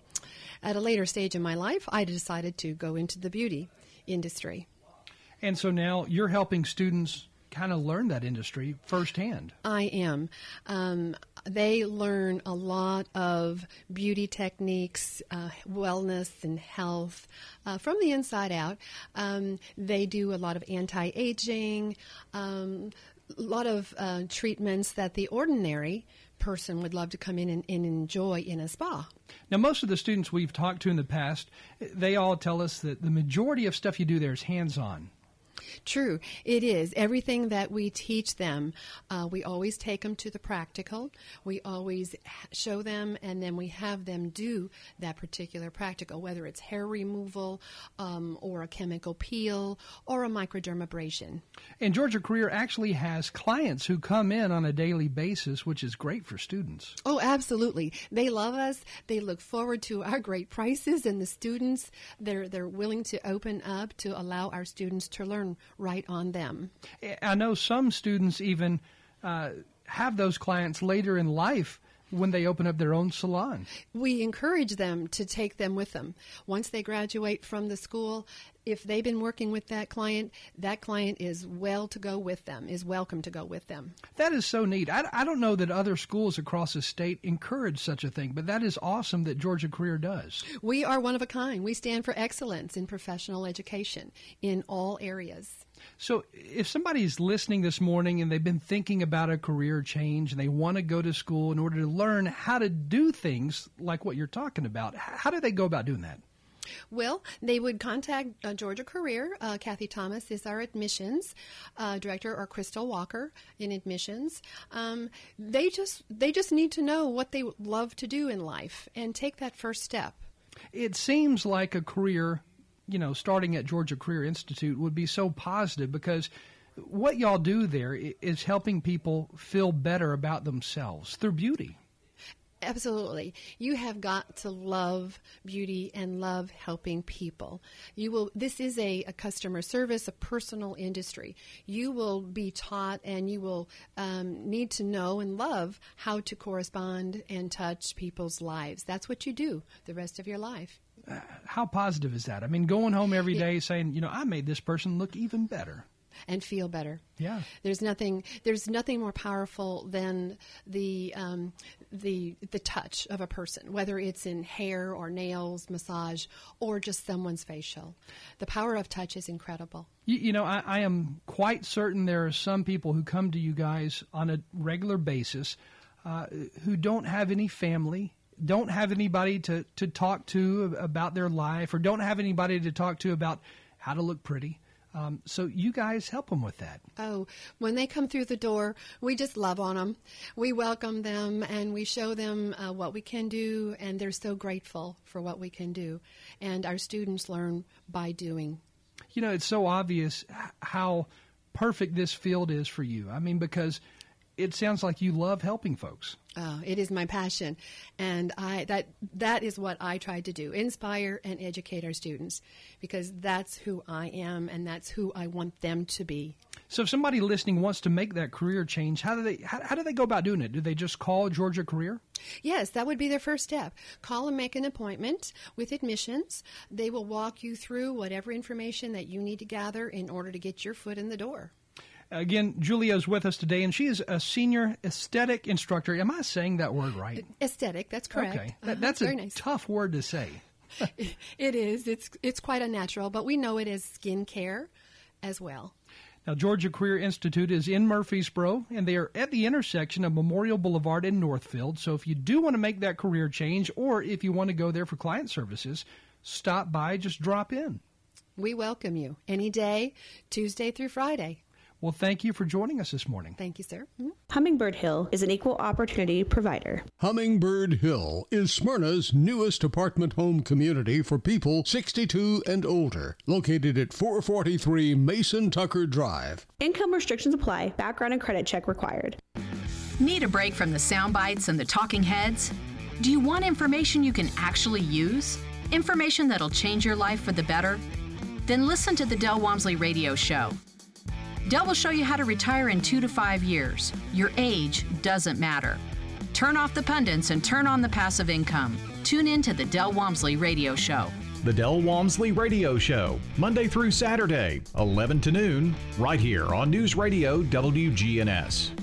at a later stage in my life, I decided to go into the beauty industry. And so now you're helping students kind of learn that industry firsthand. I am. Um, they learn a lot of beauty techniques, uh, wellness, and health uh, from the inside out. Um, they do a lot of anti aging, um, a lot of uh, treatments that the ordinary person would love to come in and, and enjoy in a spa. Now, most of the students we've talked to in the past, they all tell us that the majority of stuff you do there is hands on. True, it is. Everything that we teach them, uh, we always take them to the practical. We always show them, and then we have them do that particular practical, whether it's hair removal um, or a chemical peel or a microdermabrasion. And Georgia Career actually has clients who come in on a daily basis, which is great for students. Oh, absolutely. They love us. They look forward to our great prices, and the students they're they're willing to open up to allow our students to learn right on them. I know some students even uh, have those clients later in life when they open up their own salon. We encourage them to take them with them. Once they graduate from the school, if they've been working with that client, that client is well to go with them, is welcome to go with them. That is so neat. I, I don't know that other schools across the state encourage such a thing, but that is awesome that Georgia Career does. We are one of a kind. We stand for excellence in professional education in all areas. So, if somebody's listening this morning and they've been thinking about a career change and they want to go to school in order to learn how to do things like what you're talking about, how do they go about doing that? Well, they would contact uh, Georgia Career. Uh, Kathy Thomas is our admissions uh, director, or Crystal Walker in admissions. Um, they just they just need to know what they love to do in life and take that first step. It seems like a career you know, starting at Georgia Career Institute would be so positive because what y'all do there is helping people feel better about themselves through beauty. Absolutely. You have got to love beauty and love helping people. You will this is a, a customer service, a personal industry. You will be taught and you will um, need to know and love how to correspond and touch people's lives. That's what you do the rest of your life. Uh, how positive is that? I mean, going home every day saying, you know, I made this person look even better and feel better. Yeah. There's nothing. There's nothing more powerful than the um, the the touch of a person, whether it's in hair or nails, massage, or just someone's facial. The power of touch is incredible. You, you know, I, I am quite certain there are some people who come to you guys on a regular basis uh, who don't have any family don't have anybody to, to talk to about their life or don't have anybody to talk to about how to look pretty. Um, so you guys help them with that. Oh, when they come through the door, we just love on them. We welcome them and we show them uh, what we can do, and they're so grateful for what we can do. And our students learn by doing. You know, it's so obvious how perfect this field is for you. I mean, because it sounds like you love helping folks. Oh, it is my passion, and I that that is what I try to do: inspire and educate our students, because that's who I am, and that's who I want them to be. So, if somebody listening wants to make that career change, how do they how, how do they go about doing it? Do they just call Georgia Career? Yes, that would be their first step. Call and make an appointment with admissions. They will walk you through whatever information that you need to gather in order to get your foot in the door. Again, Julia is with us today, and she is a senior aesthetic instructor. Am I saying that word right? Aesthetic, that's correct. Okay, Uh-huh, That- that's very a nice. tough word to say. *laughs* It is. It's it's quite unnatural, but we know it as skin care as well. Now, Georgia Career Institute is in Murfreesboro, and they are at the intersection of Memorial Boulevard and Northfield. So, if you do want to make that career change, or if you want to go there for client services, stop by, just drop in. We welcome you any day, Tuesday through Friday. Well, thank you for joining us this morning. Thank you, sir. Mhm. Hummingbird Hill is an equal opportunity provider. Hummingbird Hill is Smyrna's newest apartment home community for people 62 and older, located at 443 Mason Tucker Drive. Income restrictions apply, background and credit check required. Need a break from the sound bites and the talking heads? Do you want information you can actually use? Information that'll change your life for the better? Then listen to the Del Walmsley Radio Show. Del will show you how to retire in two to five years. Your age doesn't matter. Turn off the pundits and turn on the passive income. Tune in to the Del Walmsley Radio Show. The Del Walmsley Radio Show, Monday through Saturday, 11 to noon, right here on News Radio WGNS.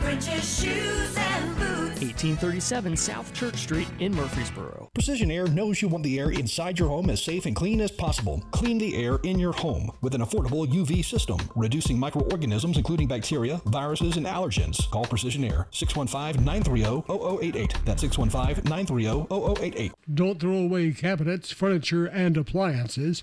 French's shoes and boots. 1837 South Church Street in Murfreesboro. Precision Air knows you want the air inside your home as safe and clean as possible. Clean the air in your home with an affordable UV system, reducing microorganisms including bacteria, viruses, and allergens. Call Precision Air 615 930 0088. That's 615 930 0088. Don't throw away cabinets, furniture, and appliances.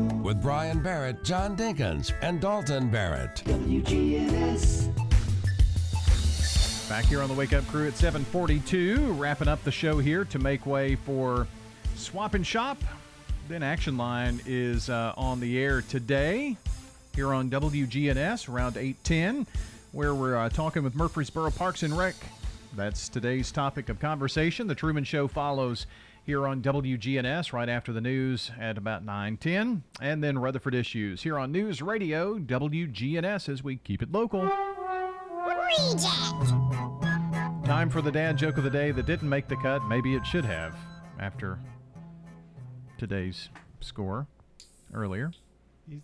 With Brian Barrett, John Dinkins, and Dalton Barrett. WGNS. Back here on the Wake Up Crew at 742, wrapping up the show here to make way for Swap and Shop. Then Action Line is uh, on the air today here on WGNS around 810, where we're uh, talking with Murfreesboro Parks and Rec. That's today's topic of conversation. The Truman Show follows here on WGNS right after the news at about 910, and then Rutherford Issues here on News Radio WGNS as we keep it local. Time for the dad joke of the day that didn't make the cut. Maybe it should have after today's score earlier. He's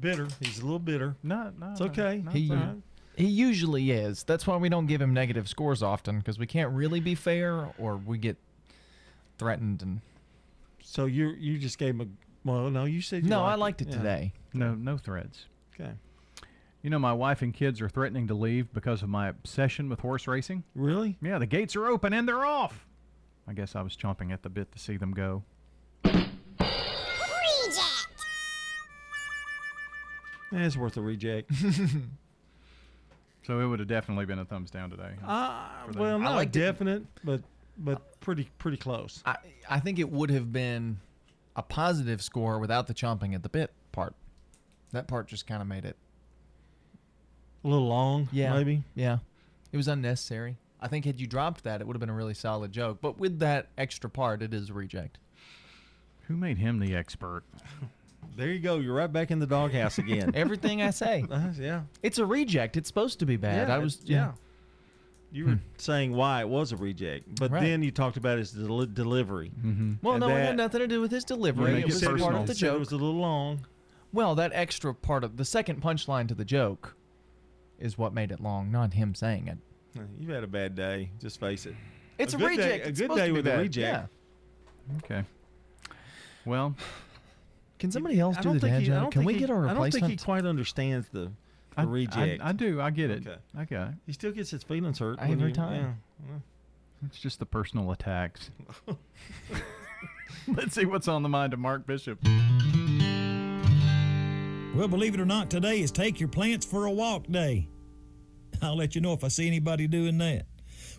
bitter. He's a little bitter. No, no. It's okay. He, It's all right. he usually is. That's why we don't give him negative scores often because we can't really be fair or we get threatened and. So you you just gave him a well. No, you said you No, I liked liked it Yeah. today. No, no threads. Okay. You know, my wife and kids are threatening to leave because of my obsession with horse racing. Really? Yeah, the gates are open and they're off. I guess I was chomping at the bit to see them go. Eh, it's worth a reject. *laughs* So it would have definitely been a thumbs down today. Uh, well, I not liked it. definite, but but pretty pretty close. I, I think it would have been a positive score without the chomping at the bit part. That part just kind of made it. A little long, Yeah. maybe. Yeah. It was unnecessary. I think had you dropped that, it would have been a really solid joke. But with that extra part, it is a reject. Who made him the expert? *laughs* There you go. You're right back in the doghouse again. Everything I say. *laughs* Uh, yeah. It's a reject. It's supposed to be bad. I was. yeah. You were saying why it was a reject, but Right. then you talked about his del- delivery. Mm-hmm. Well, And no, it had nothing to do with his delivery. It it was said part of the joke. It was a little long. Well, that extra part of the second punchline to the joke is what made it long, not him saying it. You've had a bad day. Just face it. It's a, good reject. Day, a It's good supposed day to be with bad. a reject. Yeah. Okay. Well, *sighs* Can somebody else do the think dad he, I joke? Can think we he- get I don't think he quite understands the, the I, reject. I, I do. I get it. Okay. I got it. he still gets his feelings hurt Every you- time. yeah. It's just the personal attacks. *laughs* *laughs* Let's see what's on the mind of Mark Bishop. Well, believe it or not, today is Take Your Plants for a Walk Day. I'll let you know if I see anybody doing that.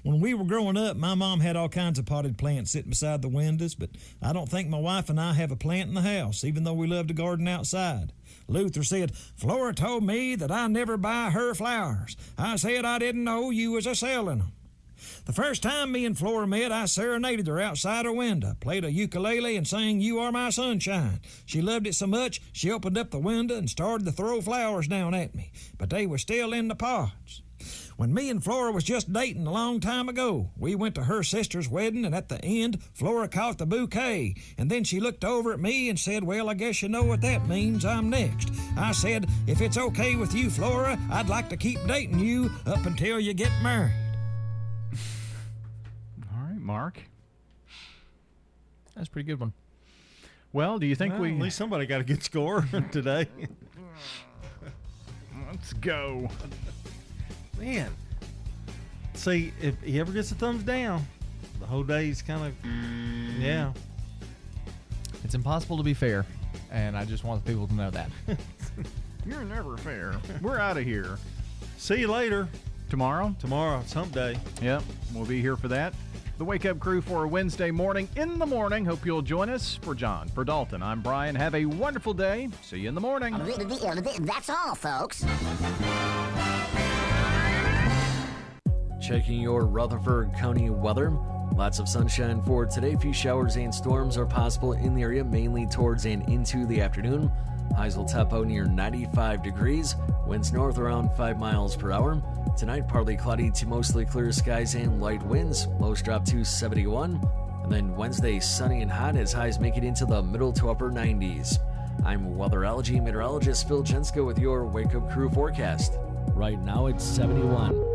When we were growing up, my mom had all kinds of potted plants sitting beside the windows, but I don't think my wife and I have a plant in the house, even though we love to garden outside. Luther said, Flora told me that I never buy her flowers. I said I didn't know you was a selling them. The first time me and Flora met, I serenaded her outside her window, played a ukulele, and sang You Are My Sunshine. She loved it so much, she opened up the window and started to throw flowers down at me, but they were still in the pots. When me and Flora was just dating a long time ago, we went to her sister's wedding, and at the end, Flora caught the bouquet. And then she looked over at me and said, Well, I guess you know what that means. I'm next. I said, If it's okay with you, Flora, I'd like to keep dating you up until you get married. *sighs* All right, Mark. That's a pretty good one. Well, do you think Well, we. At least somebody got a good score *laughs* today. *laughs* Let's go. *laughs* Man. See, if he ever gets a thumbs down, the whole day's kind of. Yeah. It's impossible to be fair, and I just want people to know that. *laughs* You're never fair. We're out of here. See you later. Tomorrow? Tomorrow. It's hump day. Yep, we'll be here for that. The Wake Up Crew for a Wednesday morning in the morning. Hope you'll join us. For John, for Dalton, I'm Brian. Have a wonderful day. See you in the morning. That's all, folks. Checking your Rutherford County weather. Lots of sunshine for today. Few showers and storms are possible in the area, mainly towards and into the afternoon. Highs will top out near 95 degrees. Winds north around 5 miles per hour. Tonight, partly cloudy to mostly clear skies and light winds. Lows drop to 71. And then Wednesday, sunny and hot as highs make it into the middle to upper 90s. I'm weatherology meteorologist Phil Jenska with your Wake Up Crew forecast. Right now it's 71.